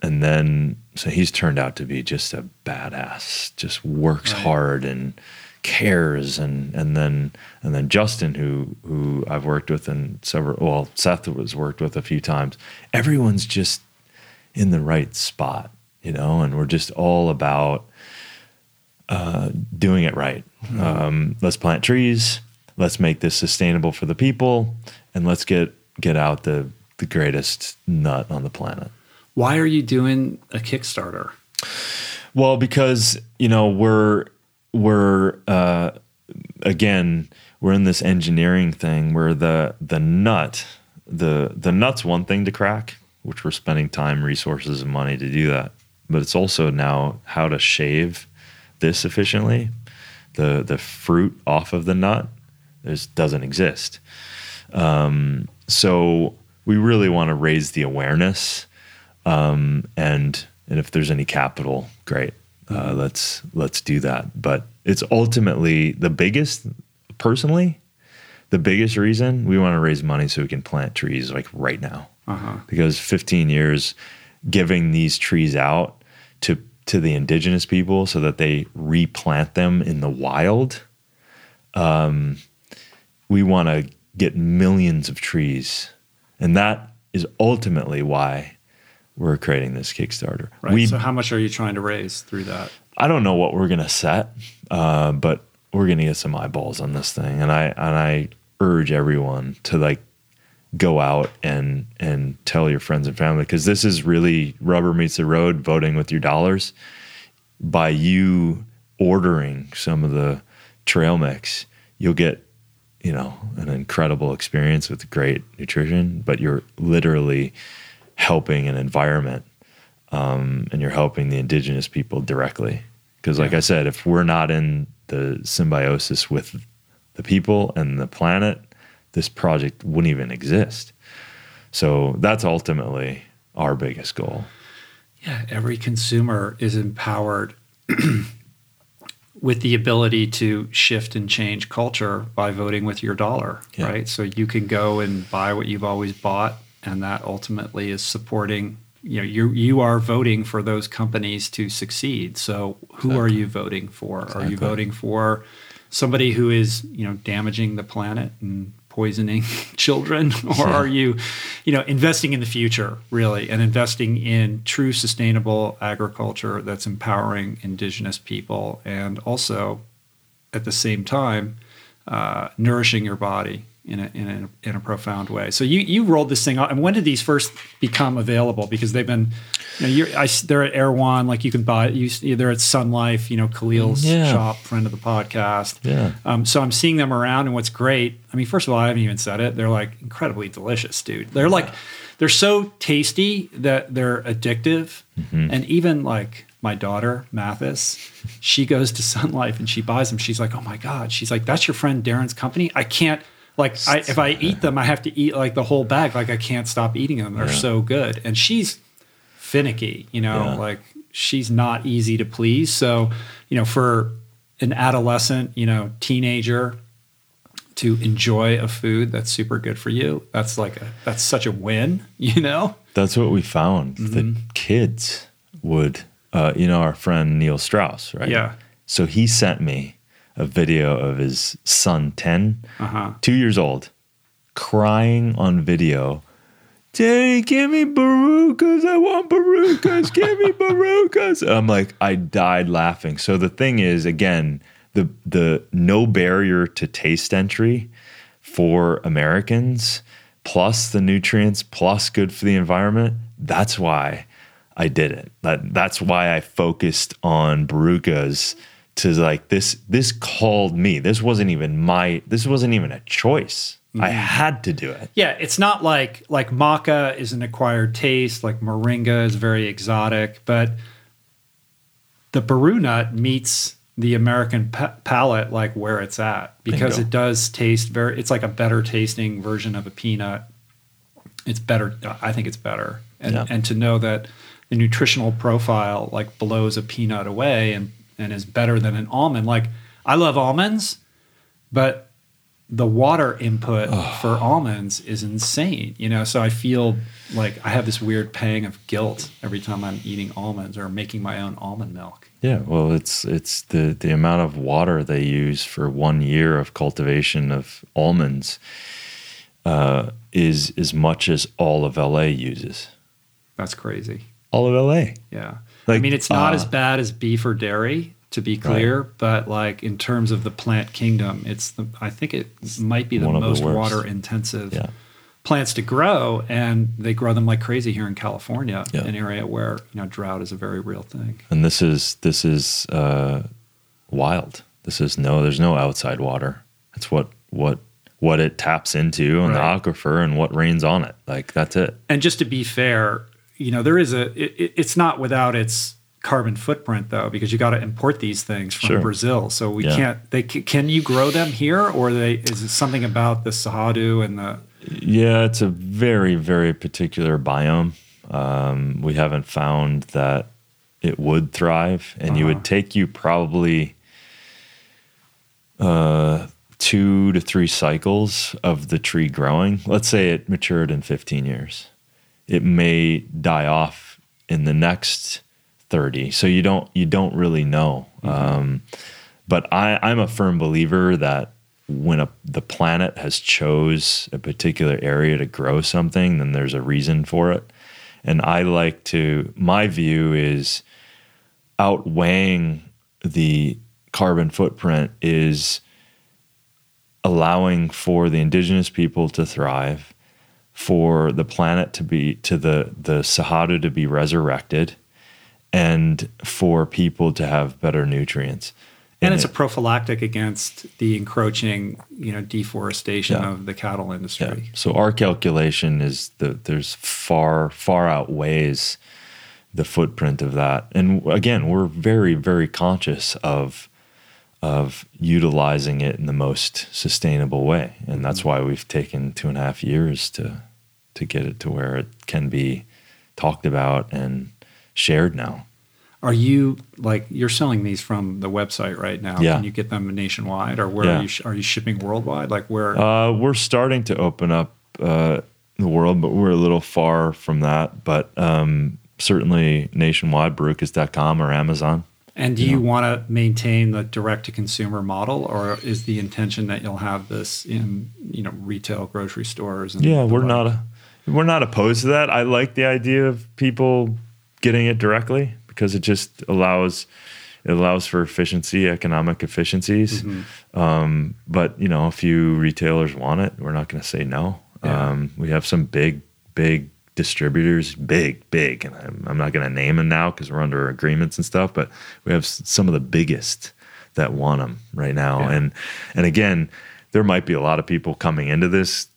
and then so he's turned out to be just a badass. Just works Right. hard and cares and and then and then Justin who who I've worked with in several well Seth was worked with a few times everyone's just in the right spot you know and we're just all about uh, doing it right um, let's plant trees let's make this sustainable for the people and let's get get out the the greatest nut on the planet Why are you doing a Kickstarter? Well, because you know we're we're uh, again we're in this engineering thing where the the nut the the nut's one thing to crack, which we're spending time, resources, and money to do that. But it's also now how to shave this efficiently. The the fruit off of the nut there's doesn't exist. Um, so we really want to raise the awareness um, and and if there's any capital, great. Uh, let's let's do that. But it's ultimately the biggest, personally, the biggest reason we want to raise money so we can plant trees like right now. Uh-huh. Because 15 years giving these trees out to to the indigenous people so that they replant them in the wild. Um, we want to get millions of trees, and that is ultimately why we're creating this Kickstarter. Right. We so how much are you trying to raise through that? I don't know what we're gonna set, uh, but we're gonna get some eyeballs on this thing, and I and I urge everyone to like go out and and tell your friends and family because this is really rubber meets the road. Voting with your dollars by you ordering some of the trail mix, you'll get you know an incredible experience with great nutrition, but you're literally helping an environment um, and you're helping the indigenous people directly. Because, like Yeah. I said, if we're not in the symbiosis with the people and the planet, this project wouldn't even exist. So that's ultimately our biggest goal. Yeah, every consumer is empowered with the ability to shift and change culture by voting with your dollar, Yeah. right? So you can go and buy what you've always bought, and that ultimately is supporting. You know, you you are voting for those companies to succeed. So who are you voting for? Are you voting for somebody who is you know damaging the planet and poisoning children, or are you, you know, investing in the future really and investing in true sustainable agriculture that's empowering indigenous people and also at the same time uh, nourishing your body in a, in a in a profound way. So you you rolled this thing out, and when did these first become available? Because they've been, you know, you're, I, they're at Erewhon, like you can buy. You, they're at Sun Life, you know, Khalil's Yeah. shop, friend of the podcast. Yeah. Um, so I'm seeing them around, and what's great. I mean, first of all, I haven't even said it. They're like incredibly delicious, dude. They're like, they're so tasty that they're addictive, and even like my daughter Mathis, she goes to Sun Life and she buys them. She's like, oh my god. She's like, that's your friend Darin's company. I can't. Like I, if I eat them, I have to eat like the whole bag. Like I can't stop eating them. They're Yeah. so good. And she's finicky, you know, Yeah. like she's not easy to please. So, you know, for an adolescent, you know, teenager to enjoy a food that's super good for you, that's like a that's such a win, you know? That's what we found. The Mm-hmm. kids would, uh, you know, our friend Neil Strauss, right? Yeah. So he sent me a video of his son, 10, Uh-huh. two years old, crying on video. Daddy, give me barùkas. I want barùkas. Give me barùkas. I'm like, I died laughing. So the thing is, again, the the no barrier to taste entry for Americans, plus the nutrients, plus good for the environment. That's why I did it. That that's why I focused on barùkas to like this. This called me. This wasn't even my. This wasn't even a choice. I mm-hmm. had to do it. Yeah, it's not like like maca is an acquired taste, like moringa is very exotic, but the baru nut meets the American pa- palate like where it's at because Bingo. it does taste very. It's like a better tasting version of a peanut. It's better. I think it's better, and Yeah. and to know that the nutritional profile like blows a peanut away and and is better than an almond. Like I love almonds, but the water input for almonds is insane. You know, so I feel like I have this weird pang of guilt every time I'm eating almonds or making my own almond milk. Yeah, well, it's it's the the amount of water they use for one year of cultivation of almonds uh, is as much as all of LA uses. That's crazy. All of LA. Yeah. I mean, it's not uh, as bad as beef or dairy, to be clear, but like in terms of the plant kingdom, it's the I think it might be the of the most water intensive Yeah. plants to grow, and they grow them like crazy here in California, Yeah. an area where you know drought is a very real thing. And this is this is uh, wild. This is no. There's no outside water. It's what what what it taps into in Right. the aquifer and what rains on it. Like that's it. And just to be fair, you know, there is a it, it- it's not without its carbon footprint though, because you got to import these things from Sure. Brazil. So we Yeah. can't. They can you grow them here, or they is it something about the Cerrado and the Yeah, it's a very, very particular biome. Um, we haven't found that it would thrive, and you Uh-huh. would take you probably uh, two to three cycles of the tree growing. Let's say it matured in 15 years. It may die off in the next 30. So you don't you don't really know. Um, but I, I'm a firm believer that when a, the planet has chose a particular area to grow something, then there's a reason for it. And I like to. My view is outweighing the carbon footprint is allowing for the indigenous people to thrive, for the planet to be to the the Cerrado to be resurrected, and for people to have better nutrients. and it's it- a prophylactic against the encroaching, you know, deforestation Yeah. of the cattle Yeah. industry. So our calculation is that there's far, far outweighs the footprint of that. And again, we're very, very conscious of of utilizing it in the most sustainable way. And that's why we've taken two and a half years to to get it to where it can be talked about and shared now. Are you like you're selling these from the website right now? Yeah. Can you get them nationwide, or where Yeah. are you? sh- Are you shipping worldwide? Like where? Uh, we're starting to open up uh, the world, but we're a little far from that. But um, certainly nationwide, barukas.com or Amazon. And do you want to maintain the direct to consumer model, or is the intention that you'll have this in you know retail grocery stores? And Yeah, we're like? not a, we're not opposed to that. I like the idea of people getting it directly because it just allows it allows for efficiency, economic efficiencies. Um, but you know, a few retailers want it. We're not going to say no. Yeah. Um, we have some big, big distributors, big, big, and I'm, I'm not going to name them now because we're under agreements and stuff. But we have some of the biggest that want them right now, Yeah. and and again, there might be a lot of people coming into this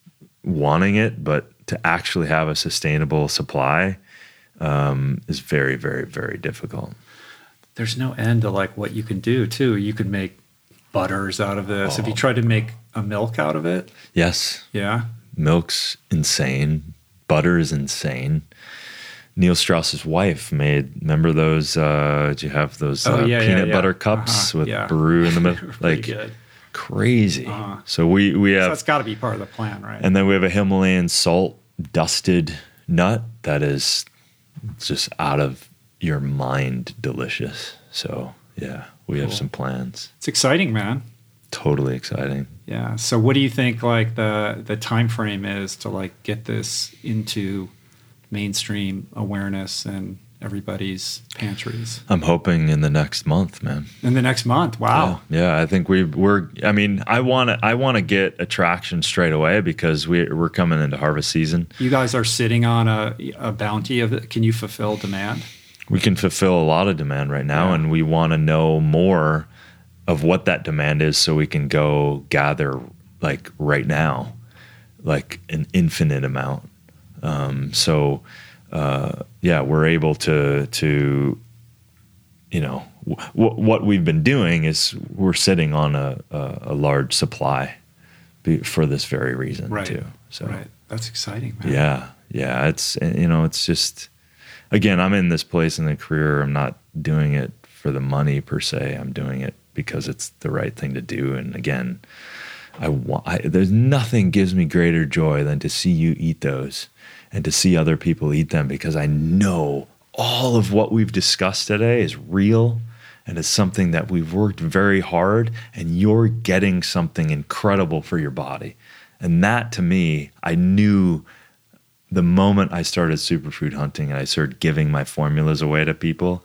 wanting it, but to actually have a sustainable supply um, is very, very, very difficult. There's no end to like what you can do too. You can make butters out of this. If you Oh. tried to make a milk out of it? Yes, Yeah. milk's insane. Butter is insane. Neil Strauss's wife made. Remember those? Uh, did you have those Oh, uh, yeah, peanut yeah. butter cups Uh-huh, with. Baru in the middle? Like crazy. Uh-huh. So we we So have that's got to be part of the plan, right? And then we have a Himalayan salt dusted nut that is just out of your mind delicious. So, yeah, we have some plans. it's exciting, man. Totally exciting. Yeah. So what do you think like the the time frame is to like get this into mainstream awareness and everybody's pantries? I'm hoping in the next month, man. In the next month. Wow. Yeah, yeah, I think we we're I mean, I want to I want to get attraction straight away because we we're coming into harvest season. You guys are sitting on a, a bounty of it. Can you fulfill demand? we can fulfill a lot of demand right now Yeah. and we want to know more of what that demand is so we can go gather like right now like an infinite amount um, so uh, yeah we're able to to you know, w- what we've been doing is we're sitting on a, a, a large supply be, for this very reason Right. too. So Right. That's exciting, man. yeah, yeah, it's you know, it's just again, I'm in this place in the career. I'm not doing it for the money per se. I'm doing it because it's the right thing to do. And again, I want. I, there's nothing gives me greater joy than to see you eat those and to see other people eat them because I know all of what we've discussed today is real and it's something that we've worked very hard and you're getting something incredible for your body. And that to me, I knew the moment I started superfood hunting and I started giving my formulas away to people,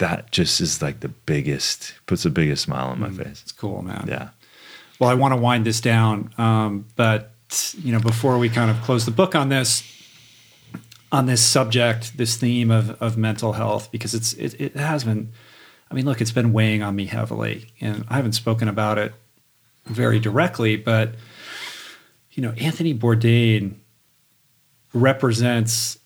that just is like the biggest, puts the biggest smile on my face. It's cool, man. Yeah. Well, I want to wind this down, um, but you know, before we kind of close the book on this, on this subject, this theme of of mental health, because it's it, it has been. I mean, look, it's been weighing on me heavily, and I haven't spoken about it very directly, but you know, Anthony Bourdain represents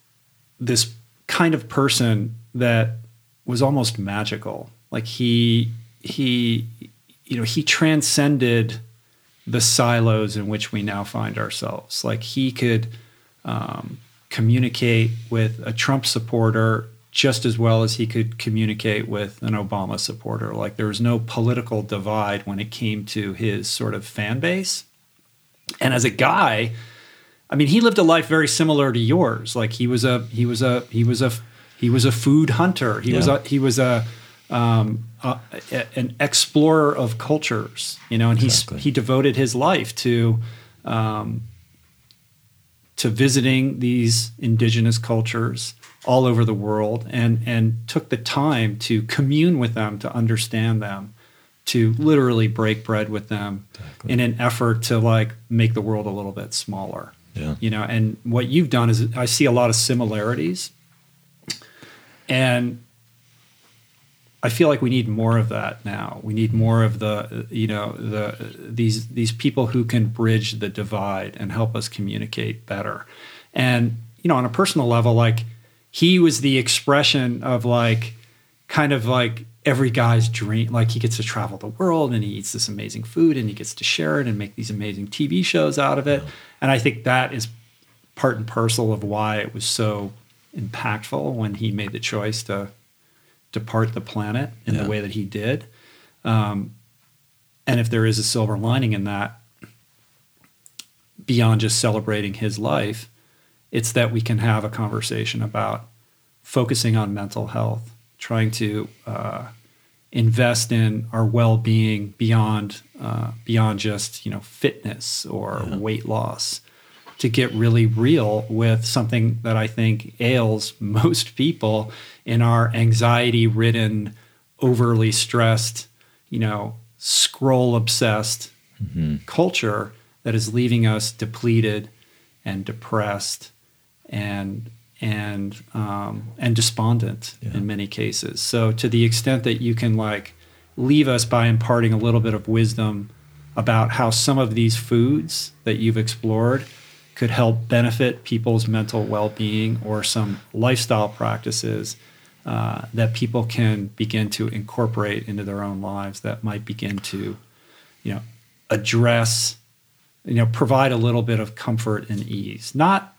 this kind of person that was almost magical. Like he he you know, he transcended the silos in which we now find ourselves. Like he could um, communicate with a Trump supporter just as well as he could communicate with an Obama supporter. Like there was no political divide when it came to his sort of fan base. And as a guy, I mean, he lived a life very similar to yours. Like he was a he was a he was a he was a food hunter. He was a he was a um, a, an explorer of cultures, you know, and Exactly. he's he devoted his life to um, to visiting these indigenous cultures all over the world, and and took the time to commune with them, to understand them, to literally break bread with them, Exactly. in an effort to like make the world a little bit smaller Yeah. you know and what you've done is i see a lot of similarities and i feel like we need more of that now. We need more of the you know the these these people who can bridge the divide and help us communicate better. And you know on a personal level like he was the expression of like kind of like every guy's dream like he gets to travel the world and he eats this amazing food and he gets to share it and make these amazing tv shows out of it. And i think that is part and parcel of why it was so impactful when he made the choice to depart the planet in Yeah. the way that he did. Um, and if there is a silver lining in that beyond just celebrating his life it's that we can have a conversation about focusing on mental health, trying to uh, invest in our well-being beyond uh, beyond just you know fitness or weight loss, to get really real with something that I think ails most people in our anxiety-ridden, overly stressed, you know, scroll-obsessed culture that is leaving us depleted and depressed and and um, and despondent Yeah. in many cases. So to the extent that you can like leave us by imparting a little bit of wisdom about how some of these foods that you've explored could help benefit people's mental well-being or some lifestyle practices uh, that people can begin to incorporate into their own lives that might begin to you know address you know provide a little bit of comfort and ease. Not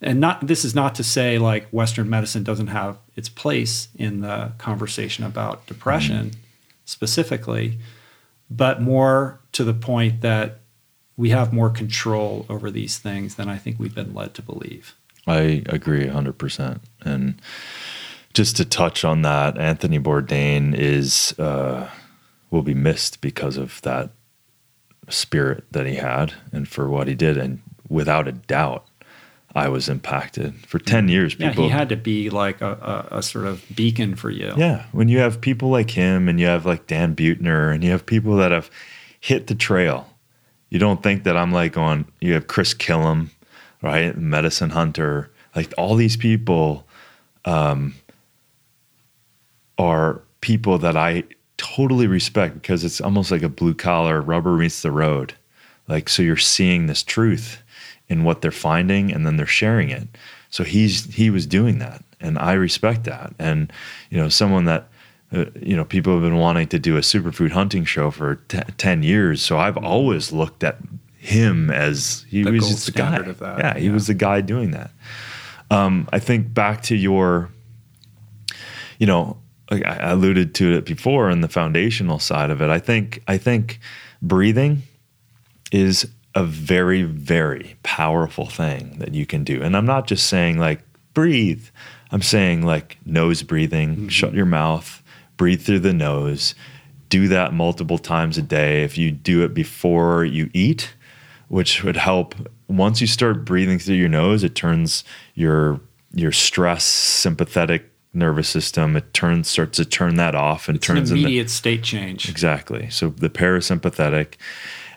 and not this is not to say like western medicine doesn't have its place in the conversation about depression specifically but more to the point that we have more control over these things than i think we've been led to believe I agree 100%. And just to touch on that, Anthony Bourdain is uh, will be missed because of that spirit that he had and for what he did. And without a doubt, I was impacted for 10 years. yeah he had to be like a, a, a sort of beacon for you Yeah, when you have people like him and you have like Dan Buettner and you have people that have hit the trail, you don't think that I'm like on, you have Chris Kilham, right? Medicine Hunter, like all these people um, are people that I totally respect because it's almost like a blue collar rubber meets the road. Like, so you're seeing this truth in what they're finding and then they're sharing it. So he's, he was doing that and I respect that. And, you know, someone that uh, you know, people have been wanting to do a superfood hunting show for t- 10 years. So I've always looked at him as he The was just the guy. of that, Yeah, he yeah. was the guy doing that. Um, I think back to your, you know, like I alluded to it before in the foundational side of it. I think I think breathing is a very very powerful thing that you can do. And I'm not just saying like breathe. I'm saying like nose breathing, shut your mouth, breathe through the nose. Do that multiple times a day. If you do it before you eat, which would help once you start breathing through your nose, it turns your your stress sympathetic nervous system, it turns starts to turn that off and It's an turns into immediate state change. Exactly. So the parasympathetic,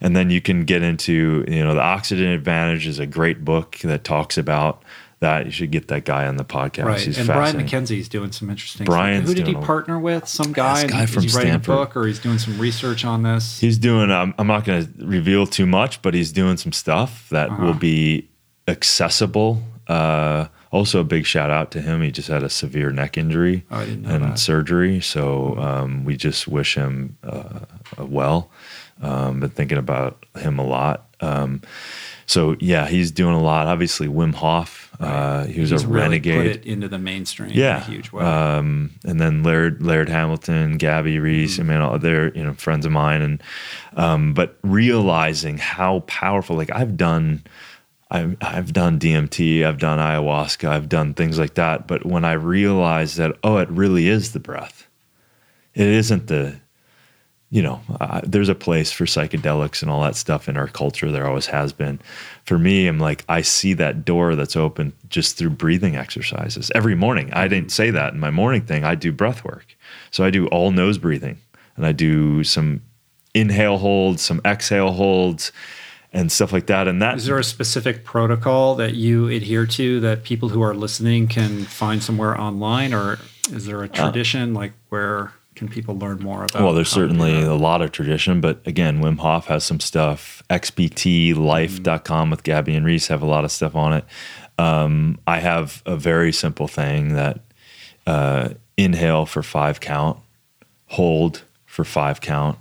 and then you can get into you know the Oxygen Advantage is a great book that talks about that. You should get that guy on the podcast. Right, He's and Brian. McKenzie's doing some interesting. Brian's stuff. Who did he partner with? Some guy. This guy from he writing Stanford. a book or he's doing some research on this? He's doing. Um, I'm not going to reveal too much, but he's doing some stuff that Uh-huh. will be accessible. Uh, also, a big shout out to him. He just had a severe neck injury Oh, I didn't know and that. surgery, so um, we just wish him uh, well. Um, been thinking about him a lot. Um, so yeah, he's doing a lot. Obviously, Wim Hof. Uh, he was He's a really renegade. Put it into the mainstream. Yeah, in a huge way. Um, and then Laird, Laird Hamilton, Gabby Reece. Mm-hmm. I mean, all, they're you know friends of mine, and um, but realizing how powerful. Like I've done, I've I've done DMT, I've done ayahuasca, I've done things like that. But when I realized that, oh, it really is the breath. It isn't the you know, uh, there's a place for psychedelics and all that stuff in our culture. There always has been. For me, I'm like, I see that door that's open just through breathing exercises every morning. I didn't say that in my morning thing. I do breath work. So I do all nose breathing and I do some inhale holds, some exhale holds, and stuff like that. And that Is there a specific protocol that you adhere to that people who are listening can find somewhere online, or is there a tradition like where can people learn more about? Well, there's how to do certainly a lot of tradition, but again, Wim Hof has some stuff. XPTLife.com with Gabby and Reece have a lot of stuff on it. Um, I have a very simple thing that uh, inhale for five count, hold for five count,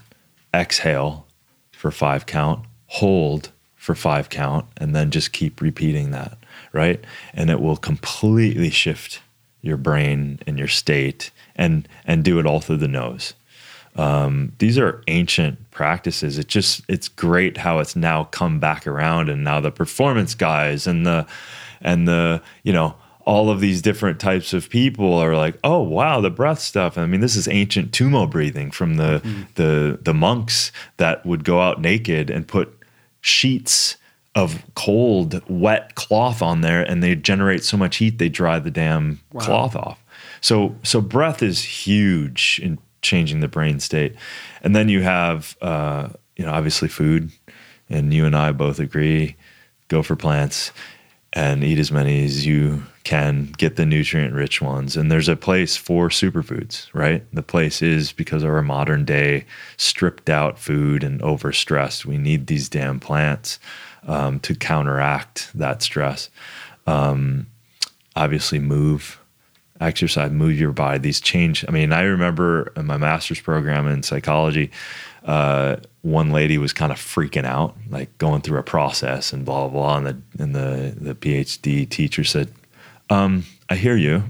exhale for five count, hold for five count, and then just keep repeating that, right? And it will completely shift your brain and your state and and do it all through the nose. Um, these are ancient practices. It just it's great how it's now come back around and now the performance guys and the and the you know all of these different types of people are like, oh wow, the breath stuff. I mean, this is ancient tummo breathing from the the the monks that would go out naked and put sheets of cold, wet cloth on there, and they generate so much heat they dry the damn cloth off. So so breath is huge in changing the brain state. And then you have uh, you know obviously food, and you and I both agree, go for plants and eat as many as you can get the nutrient rich ones. And there's a place for superfoods right? The place is because of our modern day stripped out food and overstressed. We need these damn plants um, to counteract that stress. Um, obviously move exercise move your body these change. I mean i remember in my master's program in psychology uh, one lady was kind of freaking out like going through a process and blah blah blah and the and the the phd teacher said um, i hear you.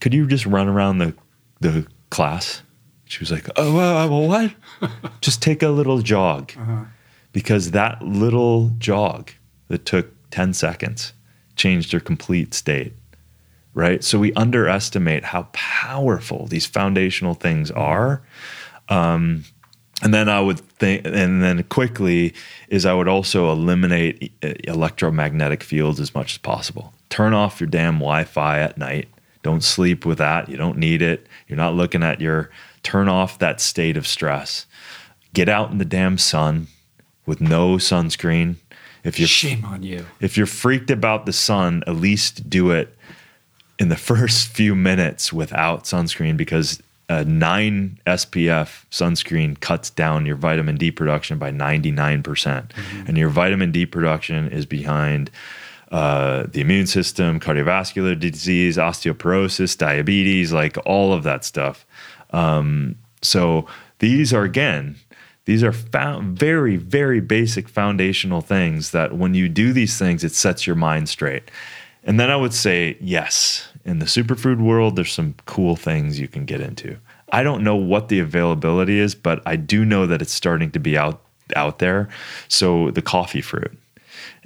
Could you just run around the the class? She was like oh uh, well, what? Just take a little jog. Because that little jog that took 10 seconds changed her complete state right? So we underestimate how powerful these foundational things are. Um, and then I would think, and then quickly is I would also eliminate electromagnetic fields as much as possible. Turn off your damn Wi-Fi at night. Don't sleep with that. You don't need it. You're not looking at your. Turn off that state of stress. Get out in the damn sun with no sunscreen. If you're Shame on you. if you're freaked about the sun, at least do it in the first few minutes without sunscreen because a 9 SPF sunscreen cuts down your vitamin D production by 99%. percent And your vitamin D production is behind uh, the immune system, cardiovascular disease, osteoporosis, diabetes, like all of that stuff. Um, so these are again, these are found very, very basic foundational things that when you do these things, it sets your mind straight. And then I would say, yes, in the superfood world, there's some cool things you can get into. I don't know what the availability is, but I do know that it's starting to be out out there. So the coffee fruit.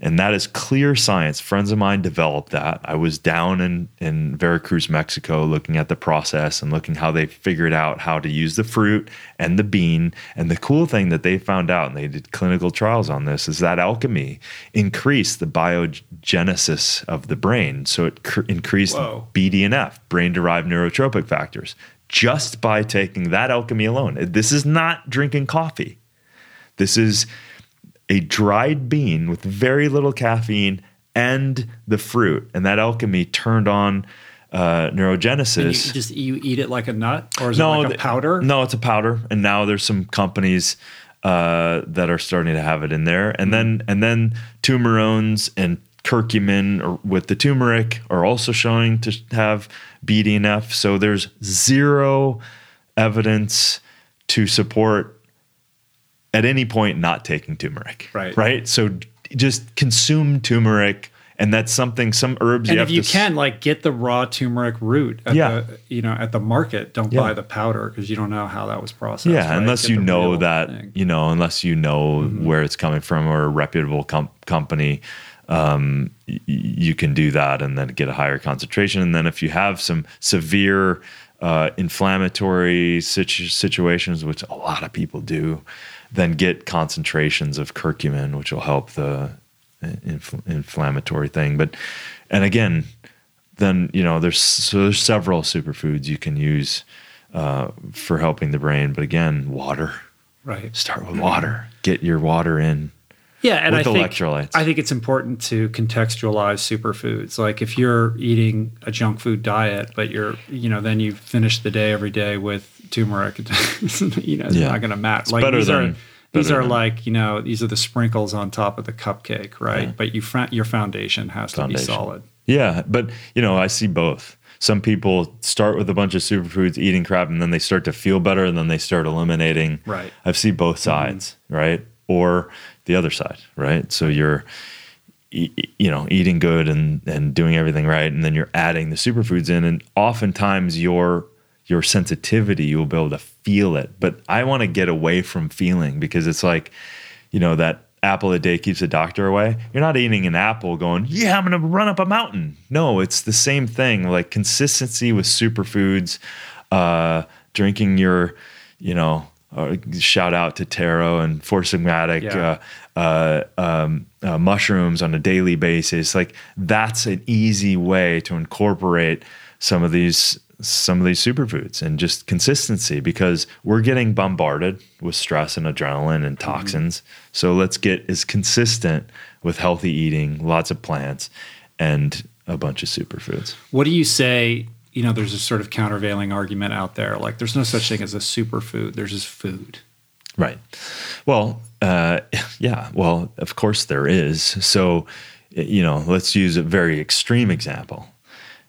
And that is clear science. Friends of mine developed that. I was down in, in Veracruz, Mexico, looking at the process and looking how they figured out how to use the fruit and the bean. And the cool thing that they found out, and they did clinical trials on this, is that alchemy increased the biogenesis of the brain. So it cr- increased Whoa. BDNF, brain derived neurotrophic factors, just by taking that alchemy alone. This is not drinking coffee. This is a dried bean with very little caffeine and the fruit, and that alchemy turned on uh, And you neurogenesis. just you eat it like a nut, or is it like a powder? No, it's a powder, and now there's some companies uh, that are starting to have it in there, and then and then turmerones and curcumin or with the turmeric are also showing to have BDNF. So there's zero evidence to support at any point not taking turmeric. Right. Right. So just consume turmeric. And that's something, some herbs And you if you to s- can, like, get the raw turmeric root. At Yeah. The, you know, at the market. Don't Yeah. buy the powder because you don't know how that was processed. Yeah, right? unless Get you know that thing. Mm-hmm. you know, unless you know where it's coming from or a reputable com- company, um, y- you can do that and then get a higher concentration. And then if you have some severe uh, inflammatory situ- situations, which a lot of people do, then get concentrations of curcumin, which will help the infl- inflammatory thing. But and again, then you know there's so there's several superfoods you can use uh, for helping the brain. But again, water. right. Start with water. Get your water in. Yeah, and with I think. I think it's important to contextualize superfoods. Like if you're eating a junk food diet, but you're you know then you finish the day every day with turmeric, you know it's Yeah. not going to matter. Like better these than- are these are than- like you know these are the sprinkles on top of the cupcake, right? Yeah. But you your foundation has Foundation. to be solid. Yeah, but you know, I see both. Some people start with a bunch of superfoods, eating crap, and then they start to feel better, and then they start eliminating. Right. I've seen both mm-hmm. sides, right, or the other side, right. So you're, you know, eating good and and doing everything right, and then you're adding the superfoods in, and oftentimes your your sensitivity, you'll be able to feel it. But I want to get away from feeling because it's like, you know, that apple a day keeps the doctor away. You're not eating an apple going, yeah, I'm going to run up a mountain. No, it's the same thing. Like consistency with superfoods, uh, drinking your, you know, uh, shout out to Tero and four sigmatic Yeah. uh, uh, um, uh, mushrooms on a daily basis. Like that's an easy way to incorporate some of these some of these superfoods and just consistency because we're getting bombarded with stress and adrenaline and toxins. So let's get as consistent with healthy eating, lots of plants, and a bunch of superfoods. What do you say? You know, there's a sort of countervailing argument out there. Like, there's no such thing as a superfood. There's just food. Right. Well, uh, yeah. Well, of course there is. So, you know, let's use a very extreme example.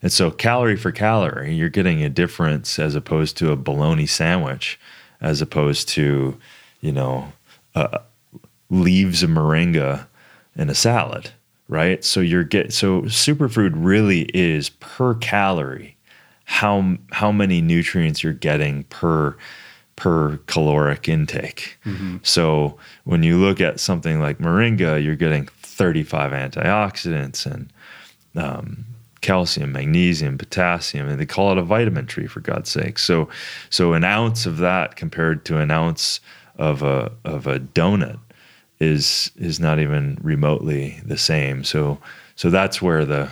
And so, calorie for calorie, you're getting a difference as opposed to a bologna sandwich, as opposed to, you know, uh, leaves of moringa in a salad, right? So you're get so superfood really is per calorie how how many nutrients you're getting per per caloric intake. So when you look at something like moringa, you're getting 35 antioxidants and um, calcium, magnesium, potassium, and they call it a vitamin tree for God's sake. So so an ounce of that compared to an ounce of a of a donut is is not even remotely the same. So so that's where the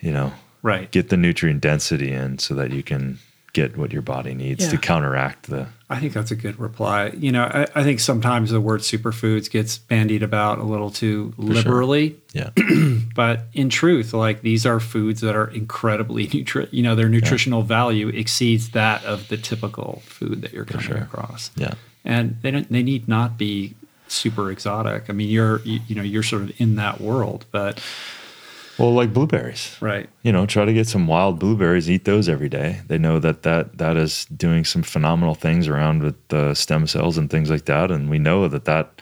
you know Right. get the nutrient density in so that you can get what your body needs to counteract the I think that's a good reply. You know, I, I think sometimes the word superfoods gets bandied about a little too liberally, yeah but in truth, like these are foods that are incredibly nutri. You know, their nutritional value exceeds that of the typical food that you're coming sure. across, yeah and they don't. They need not be super exotic. I mean, you're you, you know you're sort of in that world, but Well, like blueberries. Right. You know, try to get some wild blueberries, eat those every day. They know that that, that is doing some phenomenal things around with the stem cells and things like that. And we know that that,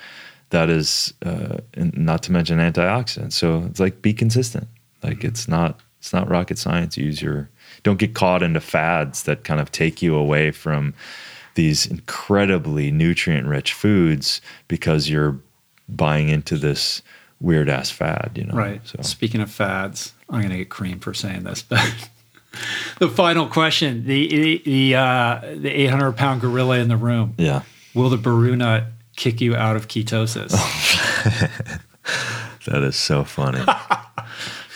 that is, uh, not to mention antioxidants. So it's like be consistent. Like mm-hmm. it's not, it's not rocket science. Use your, don't get caught into fads that kind of take you away from these incredibly nutrient rich foods because you're buying into this weird ass fad, you know. Right. So speaking of fads, I'm going to get cream for saying this, but the final question: the the uh, the 800 pound gorilla in the room. Yeah. Will the Baru nut kick you out of ketosis? that is so funny.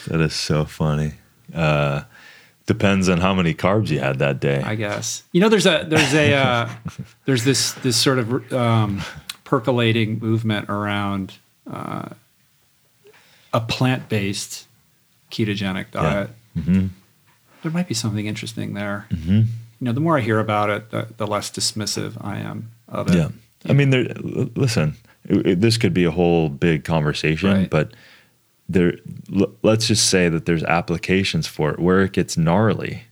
that is so funny. Uh, depends on how many carbs you had that day. I guess. You know, there's a there's a uh, there's this this sort of um, percolating movement around uh, a plant based ketogenic diet. Yeah. Mm-hmm. There might be something interesting there. Mm-hmm. You know, the more I hear about it, the, the less dismissive I am of it. Yeah. I mean, there, listen, it, it, this could be a whole big conversation, right. but there, l- let's just say that there's applications for it where it gets gnarly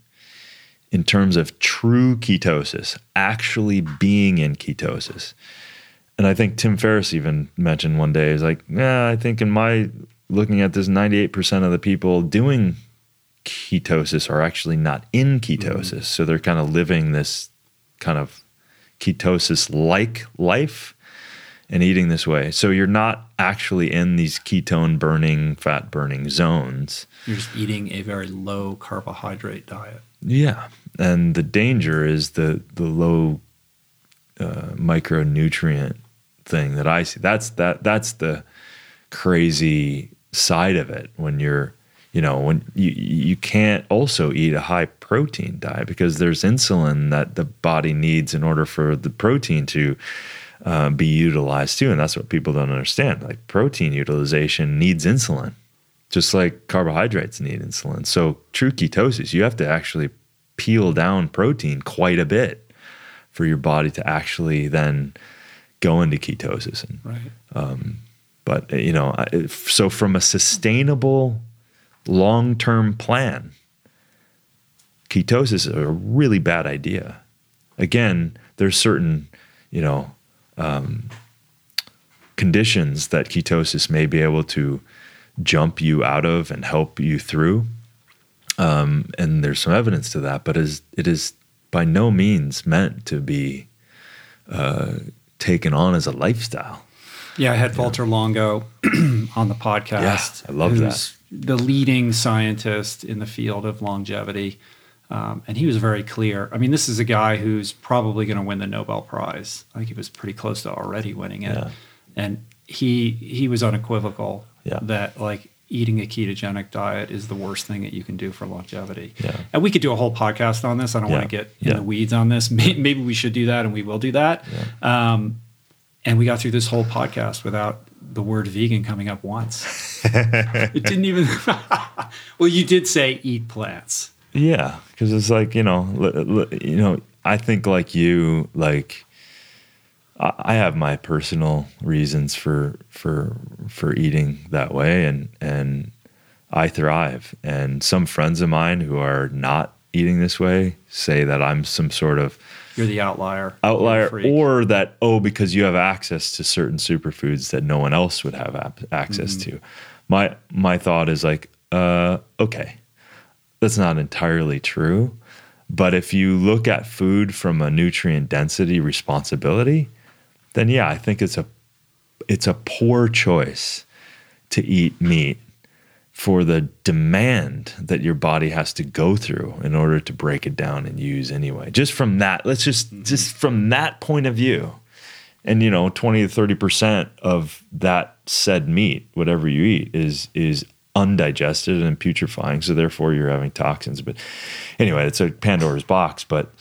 in terms of true ketosis, actually being in ketosis. And I think Tim Ferriss even mentioned one day, he's like, yeah, I think in my looking at this 98% of the people doing ketosis are actually not in ketosis. Mm-hmm. So they're kind of living this kind of ketosis like life and eating this way. So you're not actually in these ketone burning, fat burning zones. You're just eating a very low carbohydrate diet. Yeah. And the danger is the the low uh, micronutrient thing that I see. That's that that's the crazy side of it when you're you know when you you can't also eat a high protein diet because there's insulin that the body needs in order for the protein to uh, be utilized too. And that's what people don't understand. Like protein utilization needs insulin just like carbohydrates need insulin. So true ketosis you have to actually peel down protein quite a bit for your body to actually then go into ketosis and right. um, but you know, so from a sustainable long-term plan, ketosis is a really bad idea. Again, there's certain, you know, um, conditions that ketosis may be able to jump you out of and help you through. Um, and there's some evidence to that, but is it is by no means meant to be uh, taken on as a lifestyle. Yeah, I had Valter Longo on the podcast. Yeah, I love that. The leading scientist in the field of longevity. Um, and he was very clear. I mean, this is a guy who's probably going to win the Nobel Prize. I think he was pretty close to already winning it. Yeah. And he he was unequivocal yeah. that like eating a ketogenic diet is the worst thing that you can do for longevity. Yeah. And we could do a whole podcast on this. I don't want to get in the weeds on this. Maybe we should do that, and we will do that. Um, and we got through this whole podcast without the word vegan coming up once. it didn't even. well, you did say eat plants. Yeah, because it's like you know, you know. I think like you, like I have my personal reasons for for for eating that way, and and I thrive. And some friends of mine who are not eating this way say that I'm some sort of you're the outlier. Outlier, or that oh, because you have access to certain superfoods that no one else would have ap- access mm-hmm. to. My my thought is like, uh, okay, that's not entirely true, but if you look at food from a nutrient density responsibility, then yeah, I think it's a it's a poor choice to eat meat for the demand that your body has to go through in order to break it down and use anyway. Just from that, let's just mm-hmm. just from that point of view. And you know, 20 to 30% of that said meat, whatever you eat, is is undigested and putrefying. So therefore you're having toxins. But anyway, it's a Pandora's box. But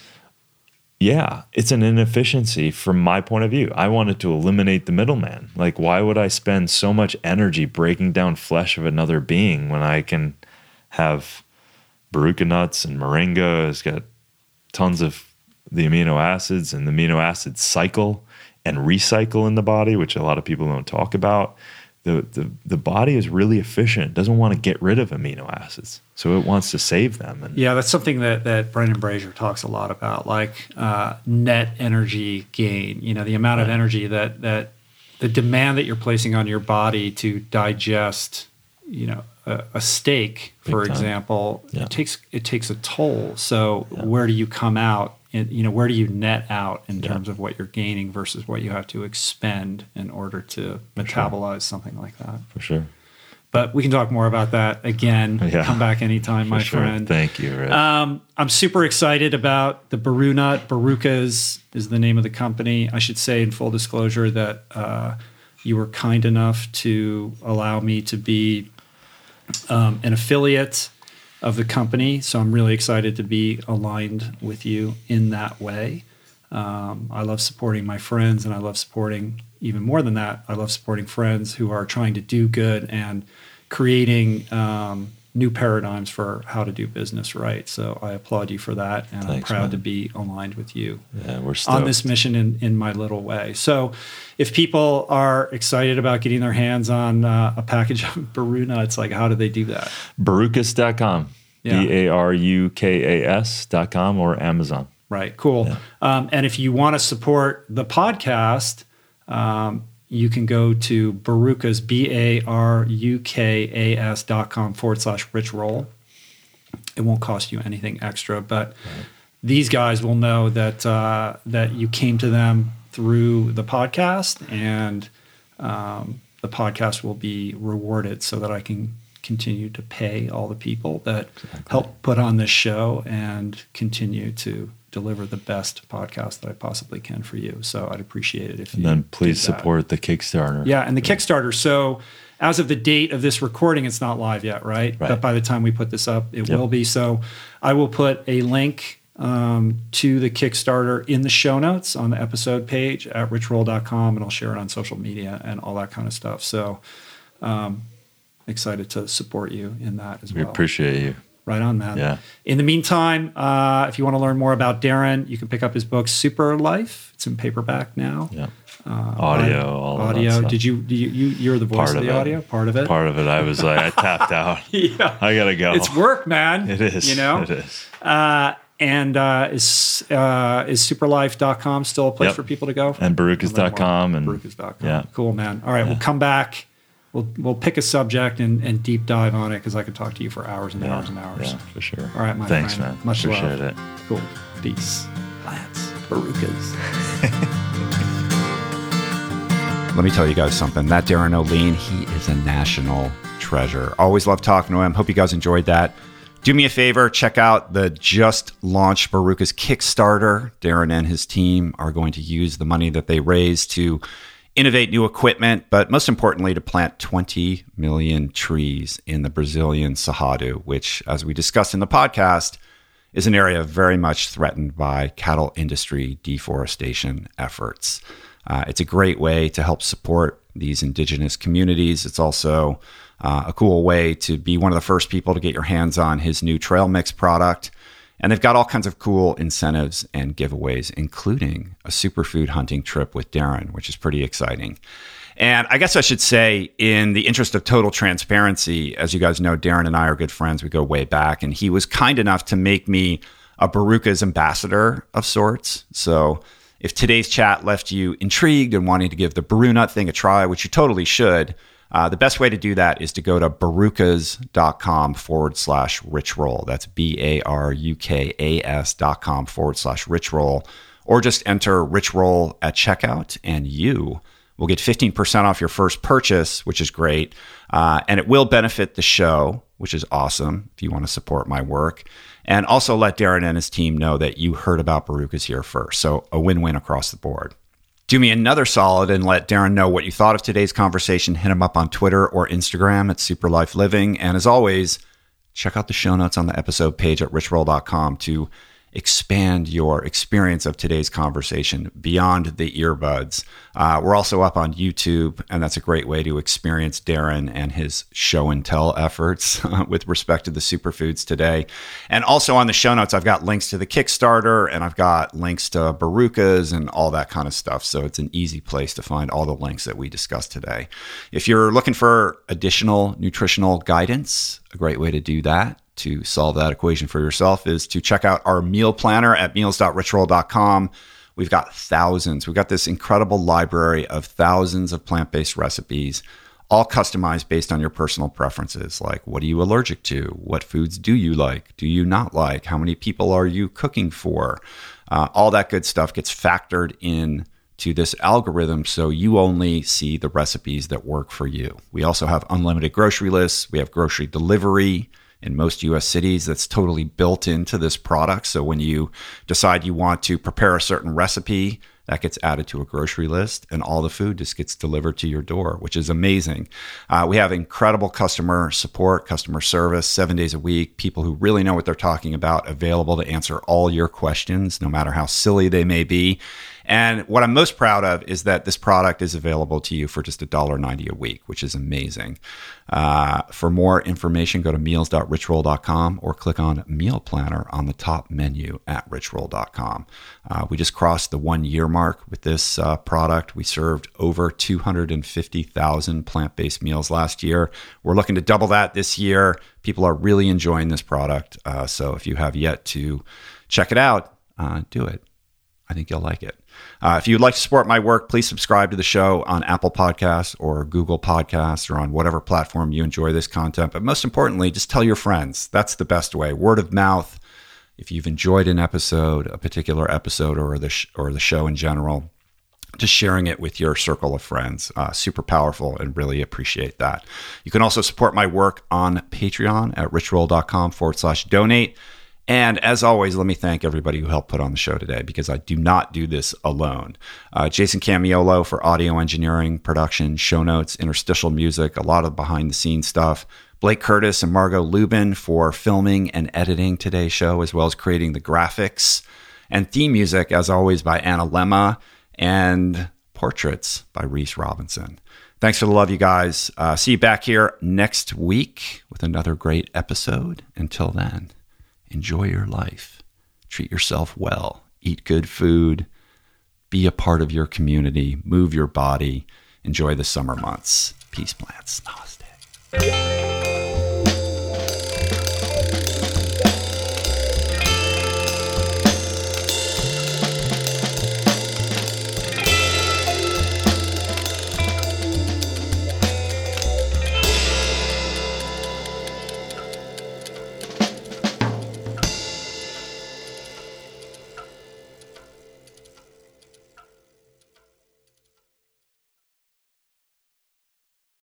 yeah, it's an inefficiency from my point of view. I wanted to eliminate the middleman. Like, why would I spend so much energy breaking down flesh of another being when I can have Barùkas nuts and moringa? It's got tons of the amino acids and the amino acid cycle and recycle in the body, which a lot of people don't talk about. the, the the body is really efficient. Doesn't want to get rid of amino acids, so it wants to save them. And Yeah, that's something that that Brendan Brazier talks a lot about, like uh, net energy gain. You know, the amount of energy that that the demand that you're placing on your body to digest, you know, a, a steak, for time. example, Yeah. it takes it takes a toll. So where do you come out? In, you know, where do you net out in terms of what you're gaining versus what you have to expend in order to metabolize something like that? for sure, But we can talk more about that again. Yeah. Come back anytime, my sure. friend. Thank you. Rick. Um, I'm super excited about the Baru nut. Barùkas is the name of the company. I should say, in full disclosure, that uh, you were kind enough to allow me to be um, an affiliate of the company. So I'm really excited to be aligned with you in that way. Um, I love supporting my friends, and I love supporting even more than that. I love supporting friends who are trying to do good and creating um, new paradigms for how to do business right. So I applaud you for that, and I'm proud man. to be aligned with you yeah, we're stoked. on this mission in, in my little way. So, if people are excited about getting their hands on uh, a package of Baru nuts, like how do they do that? Barukas.com. Yeah. B A R U K A S.com or Amazon. Right, cool. Um, and if you want to support the podcast, um, you can go to Barukas, B A R U K A S dot com forward slash rich roll. It won't cost you anything extra, but these guys will know that uh, that you came to them through the podcast, and um, the podcast will be rewarded so that I can continue to pay all the people that help put on this show and continue to deliver the best podcast that I possibly can for you. So I'd appreciate it if And you then please support the Kickstarter. Yeah, and the Kickstarter. So, as of the date of this recording, it's not live yet, right? Right. But by the time we put this up, it Yep. will be. So, I will put a link um, to the Kickstarter in the show notes on the episode page at richroll.com, and I'll share it on social media and all that kind of stuff. So, um, excited to support you in that as We well. We appreciate you. Right on, man. Yeah. In the meantime, uh, if you want to learn more about Darin, you can pick up his book, Super Life. It's in paperback now. Yeah. Uh, Audio, I- all of that audio. Did you, do you, you? You're the voice Part of the it. audio. Part of it. Part of it, I was like, I tapped out. yeah. I gotta go. It's work, man. It is. You know. It is. Uh, and uh, is uh, is superlife.com still a place Yep. for people to go? And barukas.com and Barukas.com. yeah. Cool, man. All right, we'll come back. We'll we'll pick a subject and, and deep dive on it because I could talk to you for hours and Yeah, hours and hours. Yeah, for sure. All right, my Thanks, friend. man. Much Appreciate love. it. Cool. Peace. Lance. Barùkas. Let me tell you guys something. That Darin Olien, he is a national treasure. Always love talking to him. Hope you guys enjoyed that. Do me a favor, check out the just launched Barùkas Kickstarter. Darin and his team are going to use the money that they raise to innovate new equipment, but most importantly, to plant 20 million trees in the Brazilian Cerrado, which, as we discussed in the podcast, is an area very much threatened by cattle industry deforestation efforts. Uh, it's a great way to help support these indigenous communities. It's also uh, a cool way to be one of the first people to get your hands on his new trail mix product. And they've got all kinds of cool incentives and giveaways, including a superfood hunting trip with Darin, which is pretty exciting. And I guess I should say, in the interest of total transparency, as you guys know, Darin and I are good friends. We go way back, and he was kind enough to make me a Barùkas ambassador of sorts. So if today's chat left you intrigued and wanting to give the Baru Nut thing a try, which you totally should, uh, the best way to do that is to go to barukas.com forward slash rich roll. That's B A R U K A S dot com forward slash rich roll. Or just enter rich roll at checkout and you will get 15% off your first purchase, which is great. Uh, and it will benefit the show, which is awesome if you want to support my work. And also let Darin and his team know that you heard about Barùkas here first. So a win win across the board. Do me another solid and let Darin know what you thought of today's conversation. Hit him up on Twitter or Instagram at Superlife Living. And as always, check out the show notes on the episode page at richroll.com to expand your experience of today's conversation beyond the earbuds. Uh, we're also up on YouTube, and that's a great way to experience Darin and his show and tell efforts with respect to the superfoods today. And also on the show notes, I've got links to the Kickstarter and I've got links to Barùkas and all that kind of stuff. So it's an easy place to find all the links that we discussed today. If you're looking for additional nutritional guidance, a great way to do that to solve that equation for yourself is to check out our meal planner at meals.richroll.com. We've got thousands. We've got this incredible library of thousands of plant based recipes, all customized based on your personal preferences. Like, what are you allergic to? What foods do you like? Do you not like? How many people are you cooking for? Uh, all that good stuff gets factored in to this algorithm so you only see the recipes that work for you. We also have unlimited grocery lists, we have grocery delivery in most US cities that's totally built into this product. So when you decide you want to prepare a certain recipe, that gets added to a grocery list and all the food just gets delivered to your door, which is amazing. Uh, we have incredible customer support, customer service, seven days a week, people who really know what they're talking about, available to answer all your questions, no matter how silly they may be. And what I'm most proud of is that this product is available to you for just $1.90 a week, which is amazing. Uh, for more information, go to meals.richroll.com or click on Meal Planner on the top menu at richroll.com. Uh, we just crossed the one year mark with this uh, product. We served over 250,000 plant based meals last year. We're looking to double that this year. People are really enjoying this product. Uh, so if you have yet to check it out, uh, do it. I think you'll like it. Uh, if you'd like to support my work, please subscribe to the show on Apple Podcasts or Google Podcasts or on whatever platform you enjoy this content. But most importantly, just tell your friends. That's the best way. Word of mouth. If you've enjoyed an episode, a particular episode, or the sh- or the show in general, just sharing it with your circle of friends. Uh, super powerful and really appreciate that. You can also support my work on Patreon at richroll.com forward slash donate. And as always, let me thank everybody who helped put on the show today because I do not do this alone. Uh, Jason Camiolo for audio engineering, production, show notes, interstitial music, a lot of behind the scenes stuff. Blake Curtis and Margot Lubin for filming and editing today's show, as well as creating the graphics. And theme music, as always, by Annalemma and portraits by Reese Robinson. Thanks for the love, you guys. Uh, see you back here next week with another great episode. Until then enjoy your life, treat yourself well, eat good food, be a part of your community, move your body, enjoy the summer months. Peace, plants. Namaste.